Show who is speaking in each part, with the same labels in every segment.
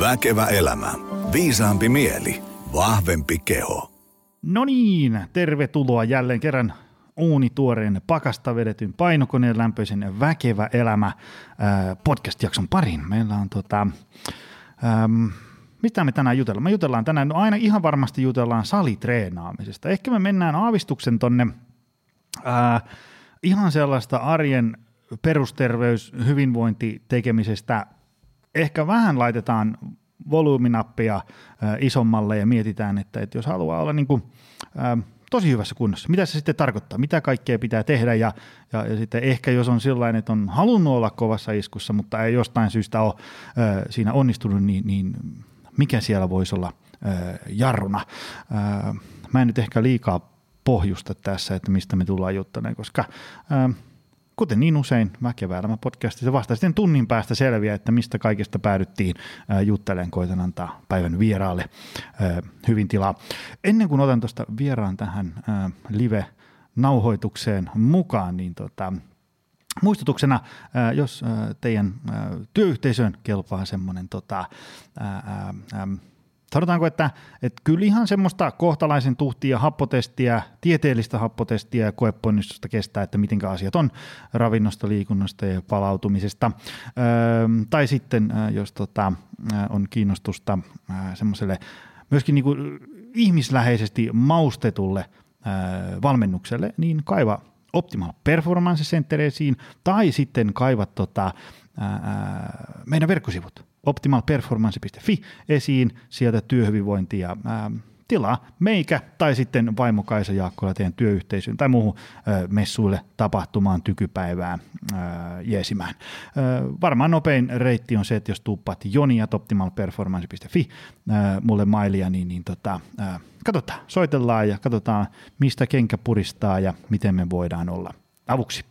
Speaker 1: Väkevä elämä. Viisaampi mieli. Vahvempi keho.
Speaker 2: No niin, tervetuloa jälleen kerran uunituoreen pakasta vedetyn painokoneen lämpöisen Väkevä elämä äh, podcast-jakson pariin. Meillä on tota, ähm, mitä me tänään jutellaan? Me jutellaan tänään, no aina ihan varmasti jutellaan salitreenaamisesta. Ehkä me mennään aavistuksen tonne äh, ihan sellaista arjen perusterveys, hyvinvointi tekemisestä. Ehkä vähän laitetaan volyyminappia isommalle ja mietitään, että, että jos haluaa olla niin kuin, tosi hyvässä kunnossa, mitä se sitten tarkoittaa, mitä kaikkea pitää tehdä ja, ja, ja sitten ehkä jos on sellainen, että on halunnut olla kovassa iskussa, mutta ei jostain syystä ole siinä onnistunut, niin, niin mikä siellä voisi olla jarruna. Mä en nyt ehkä liikaa pohjusta tässä, että mistä me tullaan juttelemaan, koska kuten niin usein elämä podcastissa vasta sitten tunnin päästä selviää, että mistä kaikesta päädyttiin juttelemaan, koitan antaa päivän vieraalle hyvin tilaa. Ennen kuin otan tuosta vieraan tähän äh, live-nauhoitukseen mukaan, niin tota, Muistutuksena, jos teidän työyhteisöön kelpaa semmoinen tota, sanotaanko, että, että kyllä ihan semmoista kohtalaisen tuhtia happotestiä, tieteellistä happotestiä ja koeponnistusta kestää, että miten asiat on ravinnosta, liikunnasta ja palautumisesta. Öö, tai sitten, jos tota, on kiinnostusta semmoiselle myöskin niin kuin ihmisläheisesti maustetulle valmennukselle, niin kaiva Optimal Performance Centeresiin tai sitten kaivat tota, ää, meidän verkkosivut optimalperformance.fi esiin, sieltä työhyvinvointia ää, tilaa meikä tai sitten vaimo Kaisa Jaakkola teidän työyhteisöön tai muuhun ö, messuille tapahtumaan tykypäivää ö, jeesimään. Ö, varmaan nopein reitti on se, että jos tuuppaat joniat.optimalperformance.fi ö, mulle mailia, niin, niin tota, ö, katsotaan, soitellaan ja katsotaan, mistä kenkä puristaa ja miten me voidaan olla avuksi.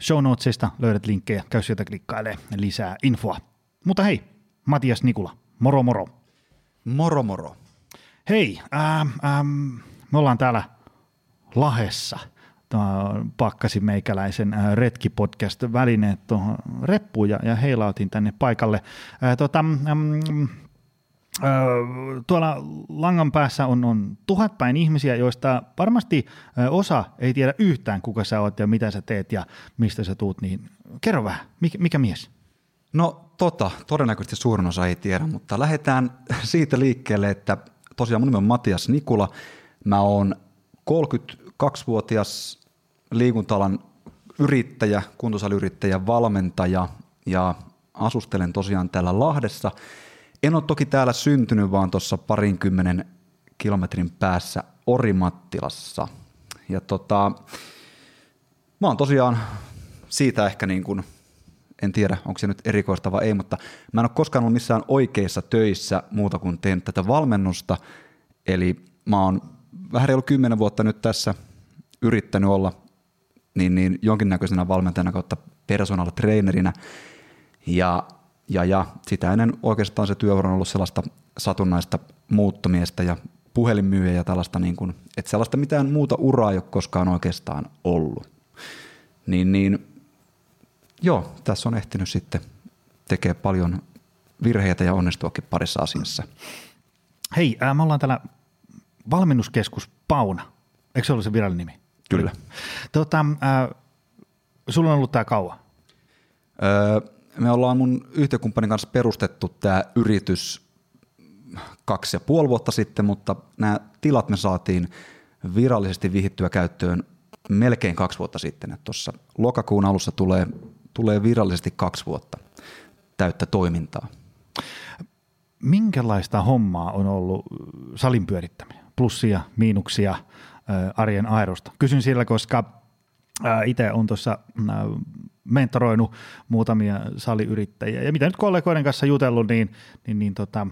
Speaker 2: Show notesista löydät linkkejä, käy sieltä klikkailee lisää infoa. Mutta hei, Matias Nikula, moro moro.
Speaker 3: Moro moro.
Speaker 2: Hei, ähm, ähm, me ollaan täällä Lahessa. Pakkasin meikäläisen äh, retkipodcast-välineet tuohon reppuun ja, ja heilautin tänne paikalle. Äh, tota, ähm, äh, tuolla langan päässä on, on tuhat päin ihmisiä, joista varmasti äh, osa ei tiedä yhtään, kuka sä oot ja mitä sä teet ja mistä sä tuut, niin kerro vähän, mikä, mikä mies?
Speaker 3: No tota, todennäköisesti suurin osa ei tiedä, mutta lähdetään siitä liikkeelle, että tosiaan mun nimi on Matias Nikula. Mä oon 32-vuotias liikuntalan yrittäjä, kuntosaliyrittäjä, valmentaja ja asustelen tosiaan täällä Lahdessa. En ole toki täällä syntynyt, vaan tuossa parinkymmenen kilometrin päässä Orimattilassa. Ja tota, mä oon tosiaan siitä ehkä niin kuin – en tiedä, onko se nyt erikoista vai ei, mutta mä en ole koskaan ollut missään oikeissa töissä muuta kuin tehnyt tätä valmennusta, eli mä oon vähän reilu kymmenen vuotta nyt tässä yrittänyt olla niin, niin jonkinnäköisenä valmentajana kautta personal trainerina, ja, ja, ja sitä ennen oikeastaan se työ on ollut sellaista satunnaista muuttomiestä ja puhelinmyyjä ja tällaista, niin kuin, että sellaista mitään muuta uraa ei ole koskaan oikeastaan ollut. Niin, niin joo, tässä on ehtinyt sitten tekee paljon virheitä ja onnistuakin parissa asiassa.
Speaker 2: Hei, ää, me ollaan täällä valmennuskeskus Pauna. Eikö se ollut se virallinen nimi?
Speaker 3: Kyllä.
Speaker 2: Tota, ää, sulla on ollut tämä kauan?
Speaker 3: Öö, me ollaan mun yhtiökumppanin kanssa perustettu tämä yritys kaksi ja puoli vuotta sitten, mutta nämä tilat me saatiin virallisesti vihittyä käyttöön melkein kaksi vuotta sitten. Tuossa lokakuun alussa tulee tulee virallisesti kaksi vuotta täyttä toimintaa.
Speaker 2: Minkälaista hommaa on ollut salin pyörittäminen? Plussia, miinuksia, arjen aerosta? Kysyn sillä, koska itse on tuossa mentoroinut muutamia saliyrittäjiä ja mitä nyt kollegoiden kanssa jutellut, niin, niin, niin tota,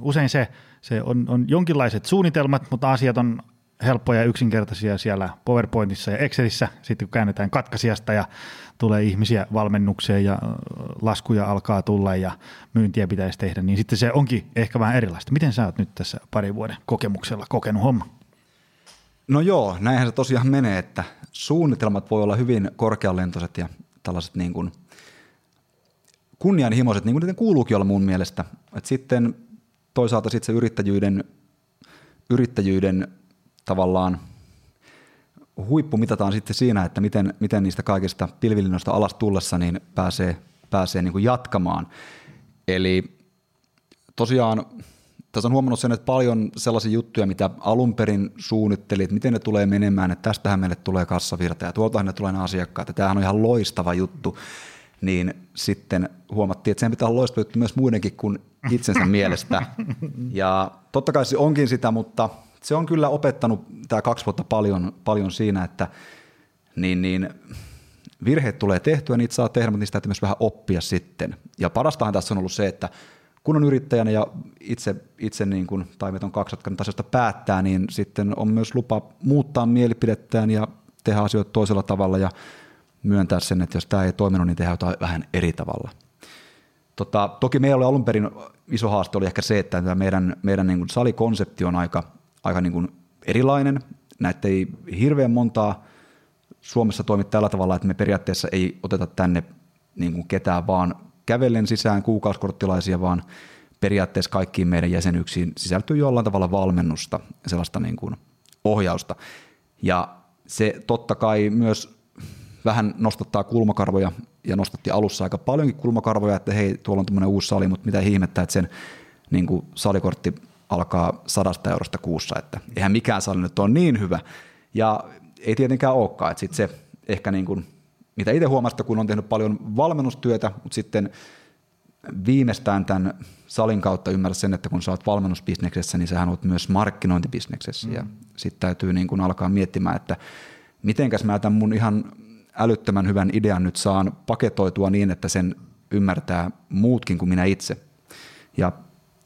Speaker 2: usein se, se on, on jonkinlaiset suunnitelmat, mutta asiat on helppoja ja yksinkertaisia siellä PowerPointissa ja Excelissä, sitten kun käännetään katkaisijasta ja tulee ihmisiä valmennukseen ja laskuja alkaa tulla ja myyntiä pitäisi tehdä, niin sitten se onkin ehkä vähän erilaista. Miten sä oot nyt tässä parin vuoden kokemuksella kokenut homma?
Speaker 3: No joo, näinhän se tosiaan menee, että suunnitelmat voi olla hyvin korkealentoiset ja tällaiset niin kuin kunnianhimoiset, niin kuin niiden kuuluukin olla mun mielestä. Et sitten toisaalta sitten se yrittäjyyden, yrittäjyyden tavallaan huippu mitataan sitten siinä, että miten, miten niistä kaikista pilvilinnoista alas tullessa niin pääsee, pääsee niin kuin jatkamaan. Eli tosiaan tässä on huomannut sen, että paljon sellaisia juttuja, mitä alun perin suunnittelit, miten ne tulee menemään, että tästähän meille tulee kassavirta ja tuoltahan ne tulee ne asiakkaat, ja tämähän on ihan loistava juttu, niin sitten huomattiin, että sen pitää olla loistava juttu myös muidenkin kuin itsensä mielestä. Ja totta kai se onkin sitä, mutta se on kyllä opettanut tämä kaksi vuotta paljon, paljon siinä, että niin, niin virheet tulee tehtyä, niitä saa tehdä, mutta niistä täytyy myös vähän oppia sitten. Ja parastahan tässä on ollut se, että kun on yrittäjänä ja itse, itse niin kuin, tai meitä on kaksi, jotka asioista päättää, niin sitten on myös lupa muuttaa mielipidettään ja tehdä asioita toisella tavalla ja myöntää sen, että jos tämä ei toiminut, niin tehdään jotain vähän eri tavalla. Tota, toki meillä oli alun perin iso haaste oli ehkä se, että meidän, meidän niin kuin salikonsepti on aika, aika niin kuin erilainen. Näitä ei hirveän montaa Suomessa toimi tällä tavalla, että me periaatteessa ei oteta tänne niin kuin ketään vaan kävellen sisään kuukausikorttilaisia, vaan periaatteessa kaikkiin meidän jäsenyksiin sisältyy jollain tavalla valmennusta, sellaista niin kuin ohjausta. Ja se totta kai myös vähän nostattaa kulmakarvoja ja nostatti alussa aika paljonkin kulmakarvoja, että hei, tuolla on tämmöinen uusi sali, mutta mitä ihmettä, että sen niin kuin salikortti alkaa sadasta eurosta kuussa, että eihän mikään sali nyt ole niin hyvä. Ja ei tietenkään olekaan, että sitten se ehkä niin kuin mitä itse huomasin, kun on tehnyt paljon valmennustyötä, mutta sitten viimeistään tämän salin kautta ymmärrät sen, että kun sä oot valmennusbisneksessä, niin sähän oot myös markkinointibisneksessä. Mm. Ja sitten täytyy niin kuin alkaa miettimään, että mitenkäs mä tämän mun ihan älyttömän hyvän idean nyt saan paketoitua niin, että sen ymmärtää muutkin kuin minä itse. Ja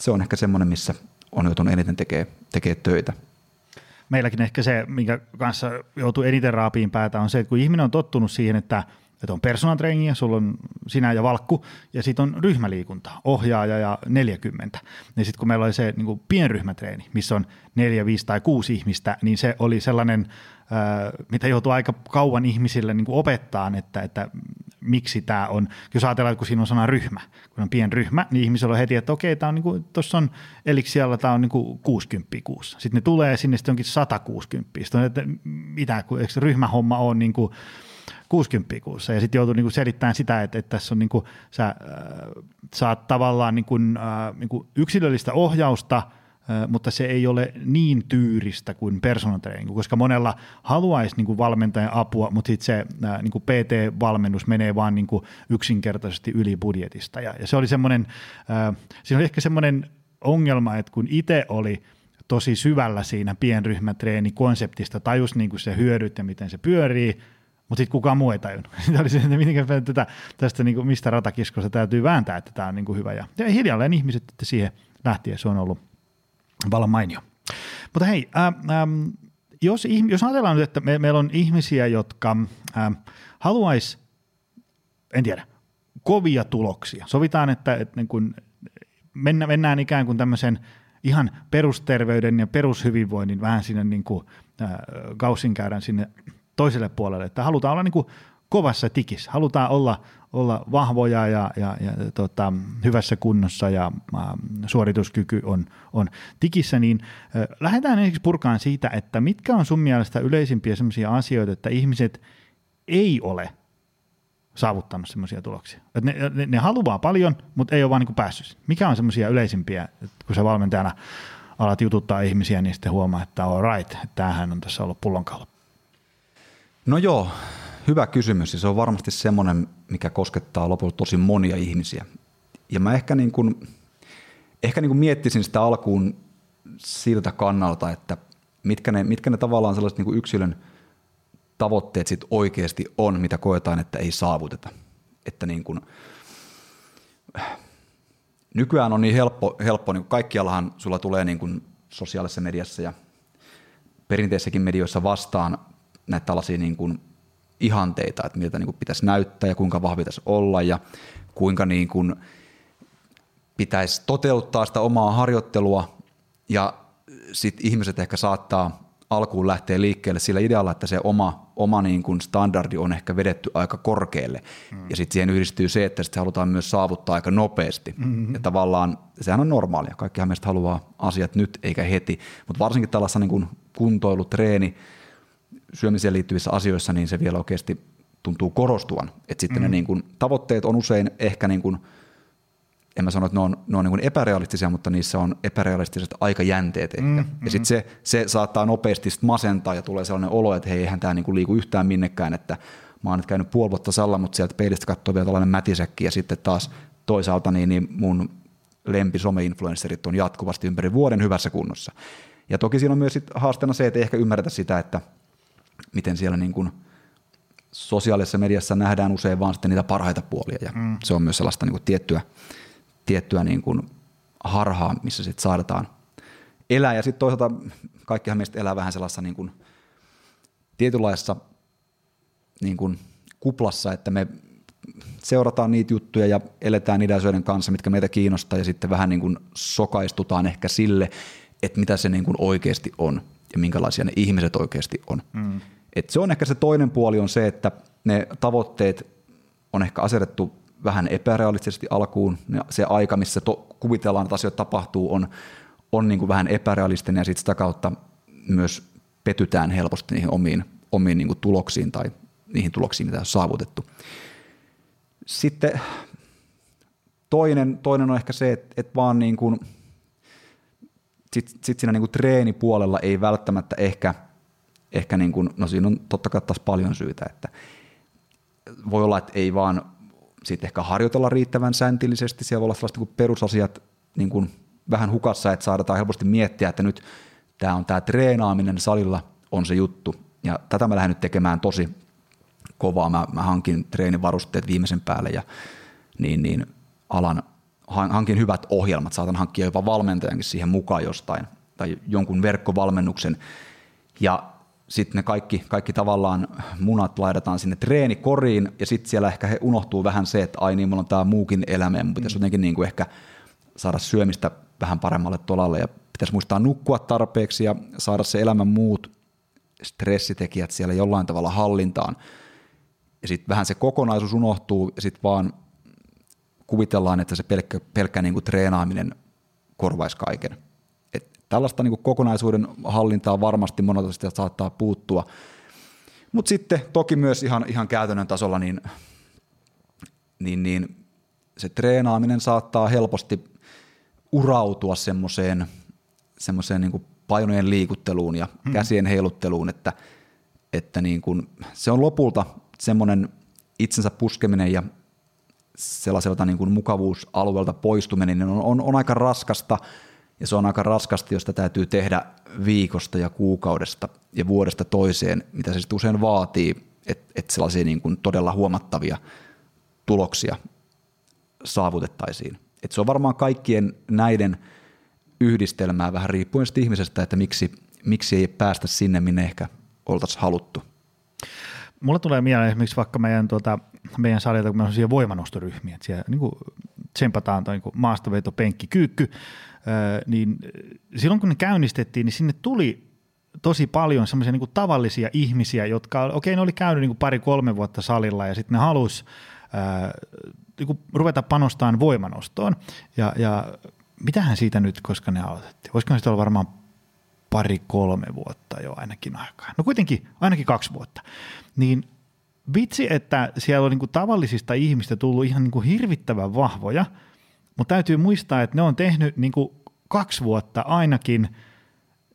Speaker 3: se on ehkä semmoinen, missä on joutunut eniten tekee, tekee töitä
Speaker 2: meilläkin ehkä se, minkä kanssa joutuu eniten raapiin päätä, on se, että kun ihminen on tottunut siihen, että että on personal training, sulla on sinä ja valkku, ja sitten on ryhmäliikunta, ohjaaja ja 40. Ja sitten kun meillä oli se niin kuin pienryhmätreeni, missä on neljä, viisi tai kuusi ihmistä, niin se oli sellainen, mitä joutuu aika kauan ihmisille niin kuin opettaa, että, että miksi tämä on, jos ajatellaan, että kun siinä on sana ryhmä, kun on pienryhmä, niin ihmisellä on heti, että okei, tämä on niin kuin, tuossa on eliksialla tämä on niin kuin 60 kuussa. Sitten ne tulee sinne, sitten onkin 160. Sitten on, että mitä, kun eikö ryhmähomma on niin kuin 60 kuussa ja sitten joutuu niinku selittämään sitä, että, että tässä on niinku, sä äh, saat tavallaan niinku, äh, niinku yksilöllistä ohjausta, mutta se ei ole niin tyyristä kuin personal training, koska monella haluaisi niinku valmentajan apua, mutta sitten se äh, niinku PT-valmennus menee vaan niinku yksinkertaisesti yli budjetista ja, ja se oli semmoinen, äh, siinä oli ehkä semmoinen ongelma, että kun itse oli tosi syvällä siinä pienryhmätreeni-konseptista, tajus niin kuin se hyödyt ja miten se pyörii, mutta sitten kukaan muu ei tajunnut. Tämä oli se, että miten tätä, tästä niin kuin, mistä ratakiskosta täytyy vääntää, että tämä on niin kuin hyvä. Ja, ja hiljalleen ihmiset että siihen lähtien se on ollut vallan mainio. Mutta hei, äh, ähm, jos, jos ajatellaan nyt, että me, meillä on ihmisiä, jotka äh, haluaisi, en tiedä, kovia tuloksia. Sovitaan, että, että niin kuin mennään, mennään ikään kuin tämmöisen ihan perusterveyden ja perushyvinvoinnin vähän sinne niin kuin, äh, sinne toiselle puolelle, että halutaan olla niin kuin kovassa tikissä, halutaan olla, olla vahvoja ja, ja, ja tota, hyvässä kunnossa ja ä, suorituskyky on, on tikissä, niin ä, lähdetään ensiksi purkaan siitä, että mitkä on sun mielestä yleisimpiä sellaisia asioita, että ihmiset ei ole saavuttanut semmoisia tuloksia. Et ne, ne, ne haluaa paljon, mutta ei ole vaan niin päässyt. Mikä on semmoisia yleisimpiä, kun sä valmentajana alat jututtaa ihmisiä, niin sitten huomaa, että all right, tämähän on tässä ollut pullonkaula.
Speaker 3: No joo, hyvä kysymys ja se on varmasti semmoinen, mikä koskettaa lopulta tosi monia ihmisiä. Ja mä ehkä, niin kuin, ehkä niin kuin miettisin sitä alkuun siltä kannalta, että mitkä ne, mitkä ne tavallaan sellaiset niin kuin yksilön tavoitteet sit oikeasti on, mitä koetaan, että ei saavuteta. Että niin kuin, nykyään on niin helppo, helppo niin kaikkiallahan sulla tulee niin kuin sosiaalisessa mediassa ja perinteissäkin medioissa vastaan näitä tällaisia niin kuin ihanteita, että miltä niin kuin pitäisi näyttää ja kuinka vahvi pitäisi olla ja kuinka niin kuin pitäisi toteuttaa sitä omaa harjoittelua ja sitten ihmiset ehkä saattaa alkuun lähtee liikkeelle sillä idealla, että se oma, oma niin kuin standardi on ehkä vedetty aika korkealle. Mm. Ja sitten siihen yhdistyy se, että se halutaan myös saavuttaa aika nopeasti. Mm-hmm. Ja tavallaan sehän on normaalia. Kaikkihan meistä haluaa asiat nyt eikä heti. Mutta varsinkin tällaisessa niin kuin kuntoilu, treeni, syömiseen liittyvissä asioissa, niin se vielä oikeasti tuntuu korostuvan. Että sitten mm. ne niin kuin, tavoitteet on usein ehkä niin kuin, en mä sano, että ne on, ne on niin epärealistisia, mutta niissä on epärealistiset aikajänteet ehkä. Mm, mm. Ja sitten se, se saattaa nopeasti sit masentaa ja tulee sellainen olo, että hei, eihän tämä niin liiku yhtään minnekään, että mä oon nyt käynyt puoli vuotta salla, mutta sieltä peilistä katsoo vielä tällainen mätisäkki ja sitten taas toisaalta niin, niin mun lempi some-influencerit on jatkuvasti ympäri vuoden hyvässä kunnossa. Ja toki siinä on myös sit haasteena se, että ei ehkä ymmärretä sitä, että miten siellä niin kuin sosiaalisessa mediassa nähdään usein vaan sitten niitä parhaita puolia ja mm. se on myös sellaista niin kuin tiettyä, tiettyä niin kuin harhaa, missä sitten saadaan elää. Ja sitten toisaalta kaikkihan meistä elää vähän sellaisessa niin kuin tietynlaisessa niin kuin kuplassa, että me seurataan niitä juttuja ja eletään niiden asioiden kanssa, mitkä meitä kiinnostaa ja sitten vähän niin kuin sokaistutaan ehkä sille, että mitä se niin kuin oikeasti on ja minkälaisia ne ihmiset oikeasti on. Mm. Et se on ehkä se toinen puoli on se, että ne tavoitteet on ehkä asetettu vähän epärealistisesti alkuun. Se aika, missä to, kuvitellaan, että asioita tapahtuu, on, on niin kuin vähän epärealistinen ja sitä kautta myös petytään helposti niihin omiin, omiin niin kuin tuloksiin tai niihin tuloksiin, mitä on saavutettu. Sitten toinen, toinen on ehkä se, että, että vaan niin kuin, sit, sit siinä niin kuin treenipuolella ei välttämättä ehkä, ehkä niin kuin, no siinä on totta kai taas paljon syitä, että voi olla, että ei vaan sitten ehkä harjoitella riittävän säntillisesti, siellä voi olla sellaiset niin perusasiat niin kuin vähän hukassa, että saadaan helposti miettiä, että nyt tämä on tämä treenaaminen salilla on se juttu, ja tätä mä lähden nyt tekemään tosi kovaa, mä, mä hankin treenivarusteet viimeisen päälle, ja niin, niin alan, hankin hyvät ohjelmat, saatan hankkia jopa valmentajankin siihen mukaan jostain, tai jonkun verkkovalmennuksen, ja sitten ne kaikki, kaikki tavallaan munat laitetaan sinne treenikoriin, ja sitten siellä ehkä he unohtuu vähän se, että ai niin, mulla on tämä muukin elämä, ja mun pitäisi mm. jotenkin niin kuin ehkä saada syömistä vähän paremmalle tolalle, ja pitäisi muistaa nukkua tarpeeksi, ja saada se elämän muut stressitekijät siellä jollain tavalla hallintaan. Ja sitten vähän se kokonaisuus unohtuu, ja sitten vaan kuvitellaan, että se pelkkä, pelkkä niin kuin treenaaminen korvaisi kaiken. Tällaista niin kokonaisuuden hallintaa varmasti monelta saattaa puuttua. Mutta sitten toki myös ihan, ihan käytännön tasolla niin, niin, niin se treenaaminen saattaa helposti urautua semmoiseen semmoiseen niin painojen liikutteluun ja hmm. käsien heilutteluun, että, että niin kuin, se on lopulta semmoinen itsensä puskeminen ja sellaiselta niin kuin mukavuusalueelta poistuminen niin on, on, on aika raskasta – ja se on aika raskasti, jos täytyy tehdä viikosta ja kuukaudesta ja vuodesta toiseen, mitä se sitten usein vaatii, että et sellaisia niin kuin todella huomattavia tuloksia saavutettaisiin. Et se on varmaan kaikkien näiden yhdistelmää vähän riippuen ihmisestä, että miksi, miksi ei päästä sinne, minne ehkä oltaisiin haluttu.
Speaker 2: Mulla tulee mieleen esimerkiksi vaikka meidän, tuota, meidän salilta, kun meillä on voimanostoryhmiä, että siellä niin kuin tsempataan tai niin maastaveto, penkki, kyykky, niin silloin kun ne käynnistettiin, niin sinne tuli tosi paljon semmoisia niin tavallisia ihmisiä, jotka, okei, okay, ne oli käynyt niin pari-kolme vuotta salilla ja sitten ne halusi niin ruveta panostamaan voimanostoon. Ja, ja mitähän siitä nyt, koska ne aloitettiin? Voisiko siitä olla varmaan pari-kolme vuotta jo ainakin aikaa. No kuitenkin ainakin kaksi vuotta. Niin vitsi, että siellä on niin kuin tavallisista ihmistä tullut ihan niin kuin hirvittävän vahvoja – mutta täytyy muistaa, että ne on tehnyt niin kuin kaksi vuotta ainakin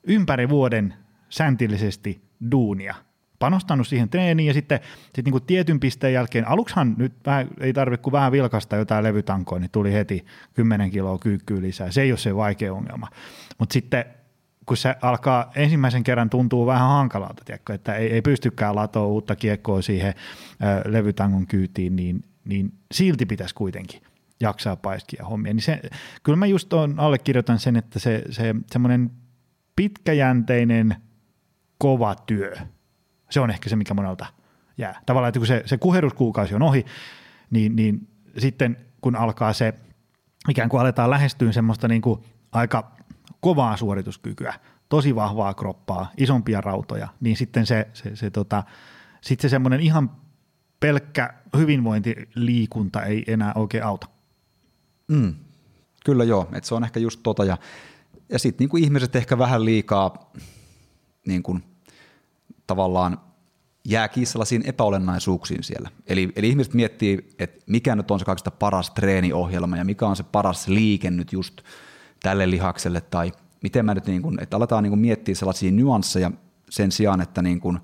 Speaker 2: ympäri vuoden säntillisesti duunia. Panostanut siihen treeniin ja sitten sit niin kuin tietyn pisteen jälkeen, aluksihan nyt vähän, ei tarvitse kuin vähän vilkasta jotain levytankoa, niin tuli heti 10 kiloa kyykkyä lisää. Se ei ole se vaikea ongelma. Mutta sitten kun se alkaa ensimmäisen kerran tuntuu vähän hankalalta, tiedätkö, että ei, ei pystykään latoa uutta kiekkoa siihen ö, levytangon kyytiin, niin, niin silti pitäisi kuitenkin – jaksaa paiskia hommia. Niin se, kyllä mä just on, allekirjoitan sen, että se, se semmoinen pitkäjänteinen kova työ, se on ehkä se, mikä monelta jää. Tavallaan, että kun se, se kuheruskuukausi on ohi, niin, niin sitten kun alkaa se, ikään kuin aletaan lähestyä semmoista niin kuin aika kovaa suorituskykyä tosi vahvaa kroppaa, isompia rautoja, niin sitten se, se, se, tota, sit se semmoinen ihan pelkkä hyvinvointiliikunta ei enää oikein auta.
Speaker 3: Mm, kyllä joo, että se on ehkä just tota ja, ja sitten niin ihmiset ehkä vähän liikaa niin kuin, tavallaan jää sellaisiin epäolennaisuuksiin siellä. Eli, eli ihmiset miettii, että mikä nyt on se kaikista paras treeniohjelma ja mikä on se paras liike nyt just tälle lihakselle tai miten mä nyt niin kuin, että aletaan niin kuin miettiä sellaisia nyansseja sen sijaan, että niin kuin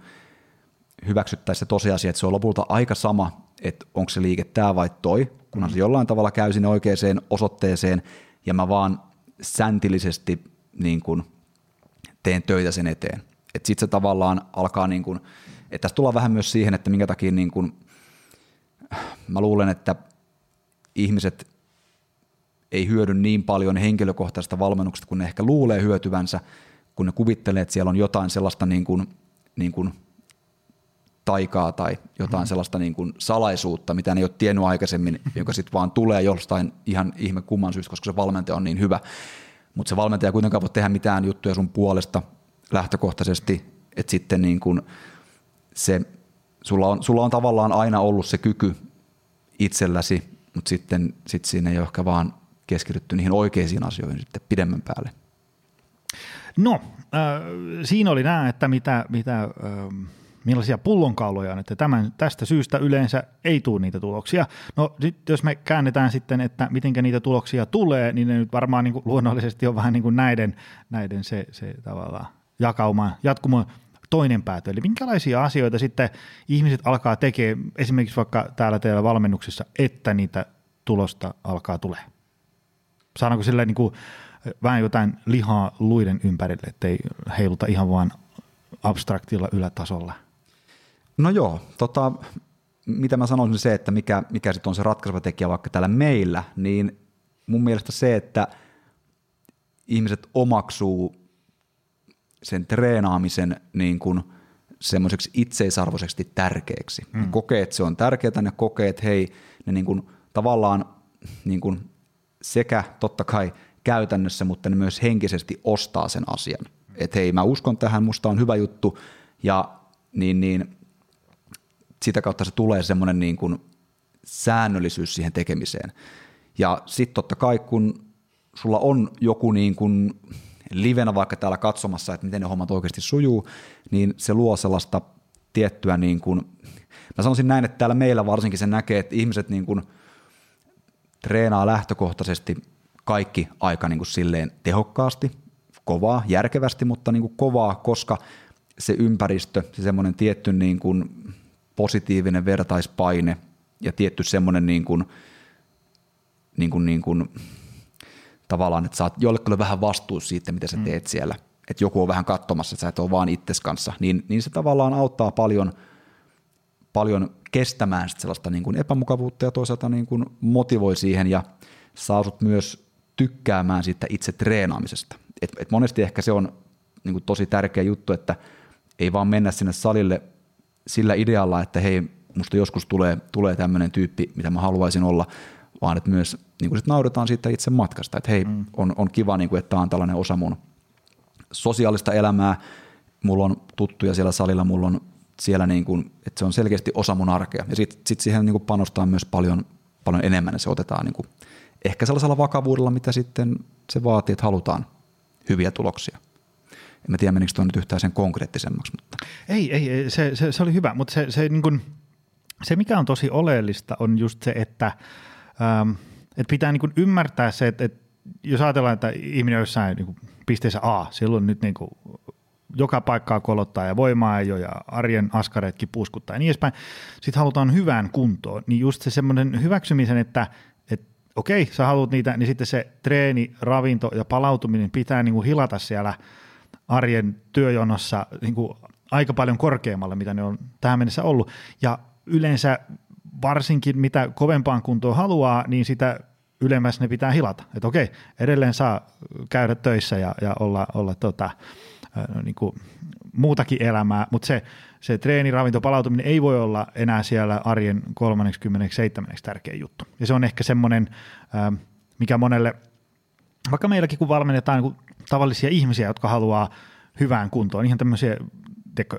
Speaker 3: hyväksyttäisiin se tosiasia, että se on lopulta aika sama, että onko se liike tämä vai toi, kunhan se jollain tavalla käy sinne oikeaan osoitteeseen ja mä vaan säntillisesti niin kuin teen töitä sen eteen. Että sitten se tavallaan alkaa niin kuin, että tässä tullaan vähän myös siihen, että minkä takia niin kuin, mä luulen, että ihmiset ei hyödy niin paljon henkilökohtaisesta valmennuksesta, kun ne ehkä luulee hyötyvänsä, kun ne kuvittelee, että siellä on jotain sellaista niin kuin, niin kuin taikaa tai jotain mm. sellaista niin kuin salaisuutta, mitä ne ei ole tiennyt aikaisemmin, joka sitten vaan tulee jostain ihan ihme kumman syystä, koska se valmentaja on niin hyvä. Mutta se valmentaja kuitenkaan voi tehdä mitään juttuja sun puolesta lähtökohtaisesti, että sitten niin kuin se, sulla, on, sulla on tavallaan aina ollut se kyky itselläsi, mutta sitten sit siinä ei ole ehkä vaan keskitytty niihin oikeisiin asioihin sitten pidemmän päälle.
Speaker 2: No, äh, siinä oli nämä, että mitä, mitä äh, millaisia pullonkauloja on, että tämän, tästä syystä yleensä ei tule niitä tuloksia. No nyt jos me käännetään sitten, että miten niitä tuloksia tulee, niin ne nyt varmaan niin kuin luonnollisesti on vähän niin kuin näiden, näiden se, se tavallaan jakauma, jatkuma toinen päätö. Eli minkälaisia asioita sitten ihmiset alkaa tekemään, esimerkiksi vaikka täällä teillä valmennuksessa, että niitä tulosta alkaa tulee? Saadaanko sillä niin kuin vähän jotain lihaa luiden ympärille, ettei heiluta ihan vaan abstraktilla ylätasolla?
Speaker 3: No joo, tota, mitä mä sanoisin se, että mikä, mikä sitten on se ratkaiseva tekijä vaikka täällä meillä, niin mun mielestä se, että ihmiset omaksuu sen treenaamisen niin kuin semmoiseksi itseisarvoiseksi tärkeäksi. Mm. Ne kokee, että se on tärkeää, ne kokee, että hei, ne niin kuin, tavallaan niin kuin sekä totta kai käytännössä, mutta ne myös henkisesti ostaa sen asian. Että hei, mä uskon tähän, musta on hyvä juttu, ja niin, niin sitä kautta se tulee semmoinen niin kuin säännöllisyys siihen tekemiseen. Ja sitten totta kai, kun sulla on joku niin kuin livenä vaikka täällä katsomassa, että miten ne hommat oikeasti sujuu, niin se luo sellaista tiettyä, niin kuin, mä sanoisin näin, että täällä meillä varsinkin se näkee, että ihmiset niin kuin treenaa lähtökohtaisesti kaikki aika niin kuin silleen tehokkaasti, kovaa, järkevästi, mutta niin kuin kovaa, koska se ympäristö, se semmoinen tietty niin kuin positiivinen vertaispaine ja tietty semmoinen niin kuin, niin kuin, niin kuin, tavallaan, että saat jollekulle vähän vastuus siitä, mitä sä mm. teet mm. siellä. Että joku on vähän katsomassa, että sä et ole vaan itses kanssa. Niin, niin se tavallaan auttaa paljon, paljon kestämään sellaista niin kuin epämukavuutta ja toisaalta niin kuin motivoi siihen ja saa sut myös tykkäämään siitä itse treenaamisesta. Et, et monesti ehkä se on niin kuin tosi tärkeä juttu, että ei vaan mennä sinne salille sillä idealla, että hei, musta joskus tulee, tulee tämmöinen tyyppi, mitä mä haluaisin olla, vaan että myös niin kuin sit nauretaan siitä itse matkasta, että hei, mm. on, on kiva, niin kuin, että tämä on tällainen osa mun sosiaalista elämää, mulla on tuttuja siellä salilla, mulla on siellä, niin kuin, että se on selkeästi osa mun arkea. Ja sitten sit siihen niin kuin panostaa myös paljon, paljon enemmän, ja se otetaan niin kuin, ehkä sellaisella vakavuudella, mitä sitten se vaatii, että halutaan hyviä tuloksia. En mä tiedä, menikö tuo nyt yhtään sen konkreettisemmaksi. Mutta.
Speaker 2: Ei, ei se, se, se oli hyvä, mutta se, se, niin kuin, se mikä on tosi oleellista on just se, että, ähm, että pitää niin kuin ymmärtää se, että, että jos ajatellaan, että ihminen on jossain niin kuin pisteessä A, silloin nyt niin kuin joka paikkaa kolottaa ja voimaa ei ole ja arjen askareetkin puuskuttaa ja niin edespäin. Sitten halutaan hyvään kuntoon, niin just se semmoinen hyväksymisen, että, okei, sä haluat niitä, niin sitten se treeni, ravinto ja palautuminen pitää niin kuin hilata siellä – arjen työjonossa niin kuin aika paljon korkeammalle, mitä ne on tähän mennessä ollut. Ja yleensä varsinkin mitä kovempaan kuntoon haluaa, niin sitä ylemmäs ne pitää hilata. Että okei, edelleen saa käydä töissä ja, ja olla, olla tota, niin kuin muutakin elämää, mutta se, se treeni, ravinto, palautuminen ei voi olla enää siellä arjen 37. tärkeä juttu. Ja se on ehkä semmoinen, mikä monelle, vaikka meilläkin kun valmennetaan niin tavallisia ihmisiä, jotka haluaa hyvään kuntoon. Ihan tämmöisiä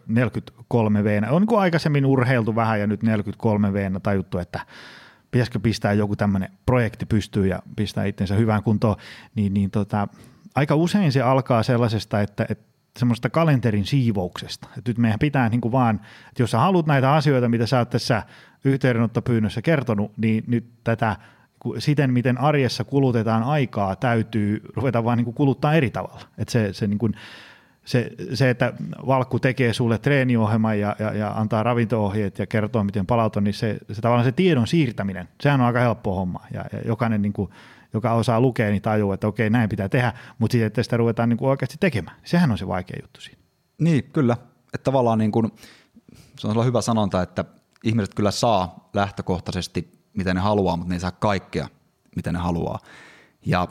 Speaker 2: 43 v On niin kuin aikaisemmin urheiltu vähän ja nyt 43 v tajuttu, että pitäisikö pistää joku tämmöinen projekti pystyyn ja pistää itsensä hyvään kuntoon, niin, niin tota, aika usein se alkaa sellaisesta, että, että semmoista kalenterin siivouksesta. Että nyt meidän pitää niin kuin vaan, että jos sä haluat näitä asioita, mitä sä oot tässä yhteydenottopyynnössä kertonut, niin nyt tätä siten, miten arjessa kulutetaan aikaa, täytyy ruveta vaan niin kuin kuluttaa eri tavalla. Että se, se, niin kuin, se, se, että Valkku tekee sulle treeniohjelman ja, ja, ja antaa ravinto-ohjeet ja kertoo, miten palautua, niin se, se tavallaan se tiedon siirtäminen, sehän on aika helppo homma. Ja, ja jokainen, niin kuin, joka osaa lukea, niin tajuu, että okei, näin pitää tehdä, mutta sitten, että sitä ruvetaan niin kuin oikeasti tekemään. Sehän on se vaikea juttu siinä.
Speaker 3: Niin, kyllä. Että tavallaan niin kuin, se on hyvä sanonta, että ihmiset kyllä saa lähtökohtaisesti, mitä ne haluaa, mutta ne ei saa kaikkea, mitä ne haluaa. Ja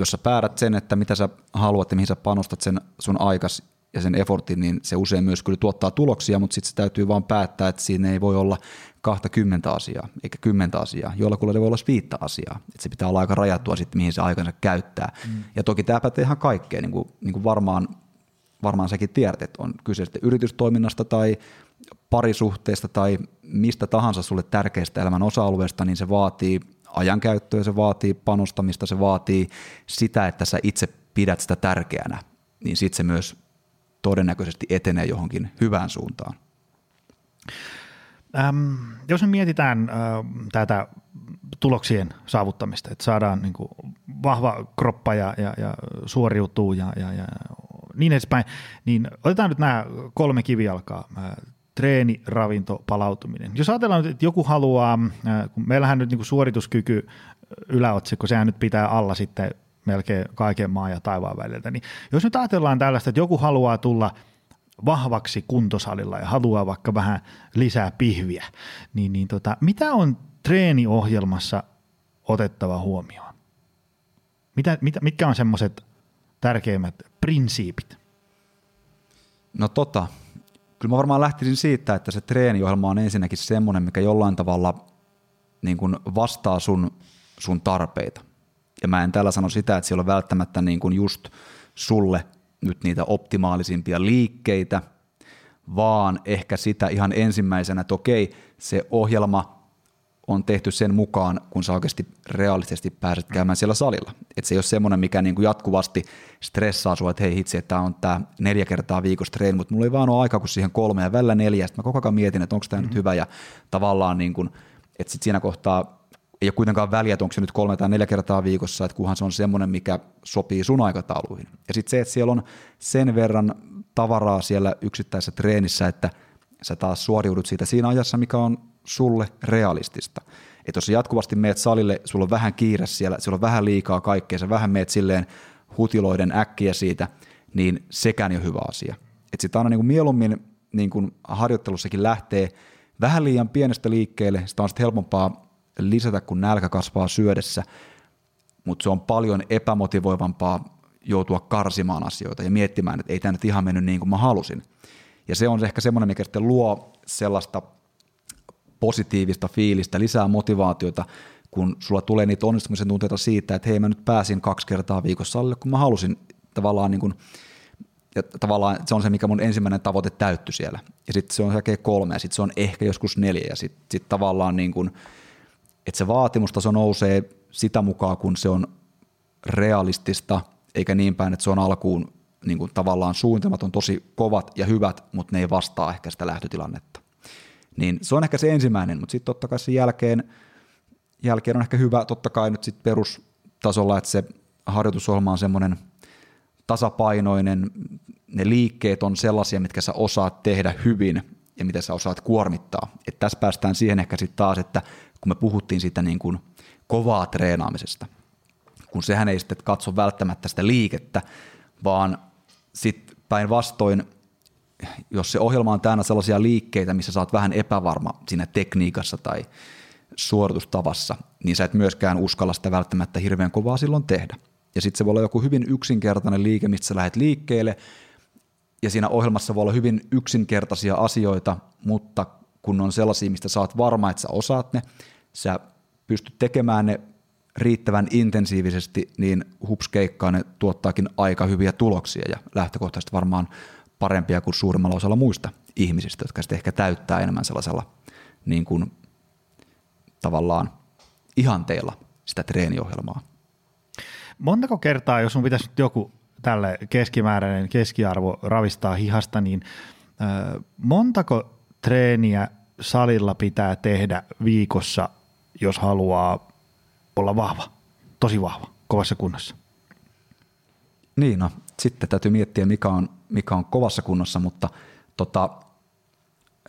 Speaker 3: jos sä päädät sen, että mitä sä haluat ja mihin sä panostat sen sun aikas ja sen effortin, niin se usein myös kyllä tuottaa tuloksia, mutta sitten se täytyy vaan päättää, että siinä ei voi olla 20 asiaa, eikä kymmentä asiaa. Jollakulla voi olla viittä asiaa. Että se pitää olla aika rajattua sitten, mihin se aikansa käyttää. Mm. Ja toki tämä pätee ihan kaikkeen, niin kuin, niin kuin varmaan, varmaan säkin tiedät, että on kyse sitten yritystoiminnasta tai parisuhteesta tai mistä tahansa sulle tärkeästä elämän osa-alueesta, niin se vaatii ajankäyttöä, se vaatii panostamista, se vaatii sitä, että sä itse pidät sitä tärkeänä, niin sitten se myös todennäköisesti etenee johonkin hyvään suuntaan.
Speaker 2: Ähm, jos me mietitään äh, tätä tuloksien saavuttamista, että saadaan niin kuin, vahva kroppa ja, ja, ja suoriutuu ja, ja, ja niin edespäin, niin otetaan nyt nämä kolme kivijalkaa. Äh, treeni, ravinto, palautuminen. Jos ajatellaan, että joku haluaa, äh, kun meillähän nyt niin kuin suorituskyky yläotsikko, sehän nyt pitää alla sitten melkein kaiken maan ja taivaan väliltä, niin jos nyt ajatellaan tällaista, että joku haluaa tulla vahvaksi kuntosalilla ja haluaa vaikka vähän lisää pihviä, niin, niin tota, mitä on treeniohjelmassa otettava huomioon? Mitä, mitä, mitkä on semmoiset tärkeimmät prinsiipit?
Speaker 3: No tota, kyllä mä varmaan lähtisin siitä, että se treeniohjelma on ensinnäkin semmoinen, mikä jollain tavalla niin kuin vastaa sun, sun tarpeita. Ja mä en tällä sano sitä, että siellä on välttämättä niin kuin just sulle nyt niitä optimaalisimpia liikkeitä, vaan ehkä sitä ihan ensimmäisenä, että okei, se ohjelma on tehty sen mukaan, kun sä oikeasti realistisesti pääset käymään siellä salilla. Että se ei ole semmoinen, mikä niin kuin jatkuvasti stressaa sua, että hei hitsi, että tämä on tämä neljä kertaa viikossa treeni, mutta mulla ei vaan ole aikaa kuin siihen kolme ja välillä neljä. Sitten mä koko ajan mietin, että onko tämä mm-hmm. nyt hyvä ja tavallaan niin kuin, että sit siinä kohtaa ei ole kuitenkaan väliä, että onko se nyt kolme tai neljä kertaa viikossa, että kunhan se on semmoinen, mikä sopii sun aikatauluihin. Ja sitten se, että siellä on sen verran tavaraa siellä yksittäisessä treenissä, että sä taas suoriudut siitä siinä ajassa, mikä on sulle realistista. Että jos sä jatkuvasti meet salille, sulla on vähän kiire siellä, sulla on vähän liikaa kaikkea, sä vähän meet silleen hutiloiden äkkiä siitä, niin sekään ei ole hyvä asia. Että sitten aina niin kuin mieluummin niin kuin harjoittelussakin lähtee vähän liian pienestä liikkeelle, sitä on sitten helpompaa lisätä, kun nälkä kasvaa syödessä, mutta se on paljon epämotivoivampaa joutua karsimaan asioita ja miettimään, että ei tämä nyt ihan mennyt niin kuin mä halusin. Ja se on ehkä semmoinen, mikä sitten luo sellaista positiivista fiilistä, lisää motivaatiota, kun sulla tulee niitä onnistumisen tunteita siitä, että hei mä nyt pääsin kaksi kertaa viikossa alle, kun mä halusin tavallaan niin kuin, ja tavallaan se on se, mikä mun ensimmäinen tavoite täytty siellä. Ja sitten se on jälkeen kolme, ja sitten se on ehkä joskus neljä, ja sitten sit tavallaan niin kuin, että se vaatimustaso nousee sitä mukaan, kun se on realistista, eikä niin päin, että se on alkuun niin kuin tavallaan suunnitelmat on tosi kovat ja hyvät, mutta ne ei vastaa ehkä sitä lähtötilannetta. Niin se on ehkä se ensimmäinen, mutta sitten totta kai sen jälkeen, jälkeen on ehkä hyvä totta kai nyt sitten perustasolla, että se harjoitusohjelma on semmoinen tasapainoinen, ne liikkeet on sellaisia, mitkä sä osaat tehdä hyvin ja mitä sä osaat kuormittaa. Et tässä päästään siihen ehkä sitten taas, että kun me puhuttiin siitä niin kuin kovaa treenaamisesta, kun sehän ei sitten katso välttämättä sitä liikettä, vaan sitten päinvastoin, jos se ohjelma on täynnä sellaisia liikkeitä, missä sä oot vähän epävarma siinä tekniikassa tai suoritustavassa, niin sä et myöskään uskalla sitä välttämättä hirveän kovaa silloin tehdä. Ja sitten se voi olla joku hyvin yksinkertainen liike, mistä sä lähdet liikkeelle, ja siinä ohjelmassa voi olla hyvin yksinkertaisia asioita, mutta kun on sellaisia, mistä oot varma, että sä osaat ne, sä pystyt tekemään ne riittävän intensiivisesti, niin hupskeikkaan ne tuottaakin aika hyviä tuloksia ja lähtökohtaisesti varmaan parempia kuin suurimmalla osalla muista ihmisistä, jotka sitten ehkä täyttää enemmän sellaisella niin kuin, tavallaan ihanteilla sitä treeniohjelmaa.
Speaker 2: Montako kertaa, jos sun pitäisi joku tälle keskimääräinen keskiarvo ravistaa hihasta, niin montako treeniä salilla pitää tehdä viikossa, jos haluaa olla vahva, tosi vahva, kovassa kunnossa?
Speaker 3: Niin, no sitten täytyy miettiä, mikä on, mikä on kovassa kunnossa, mutta tota,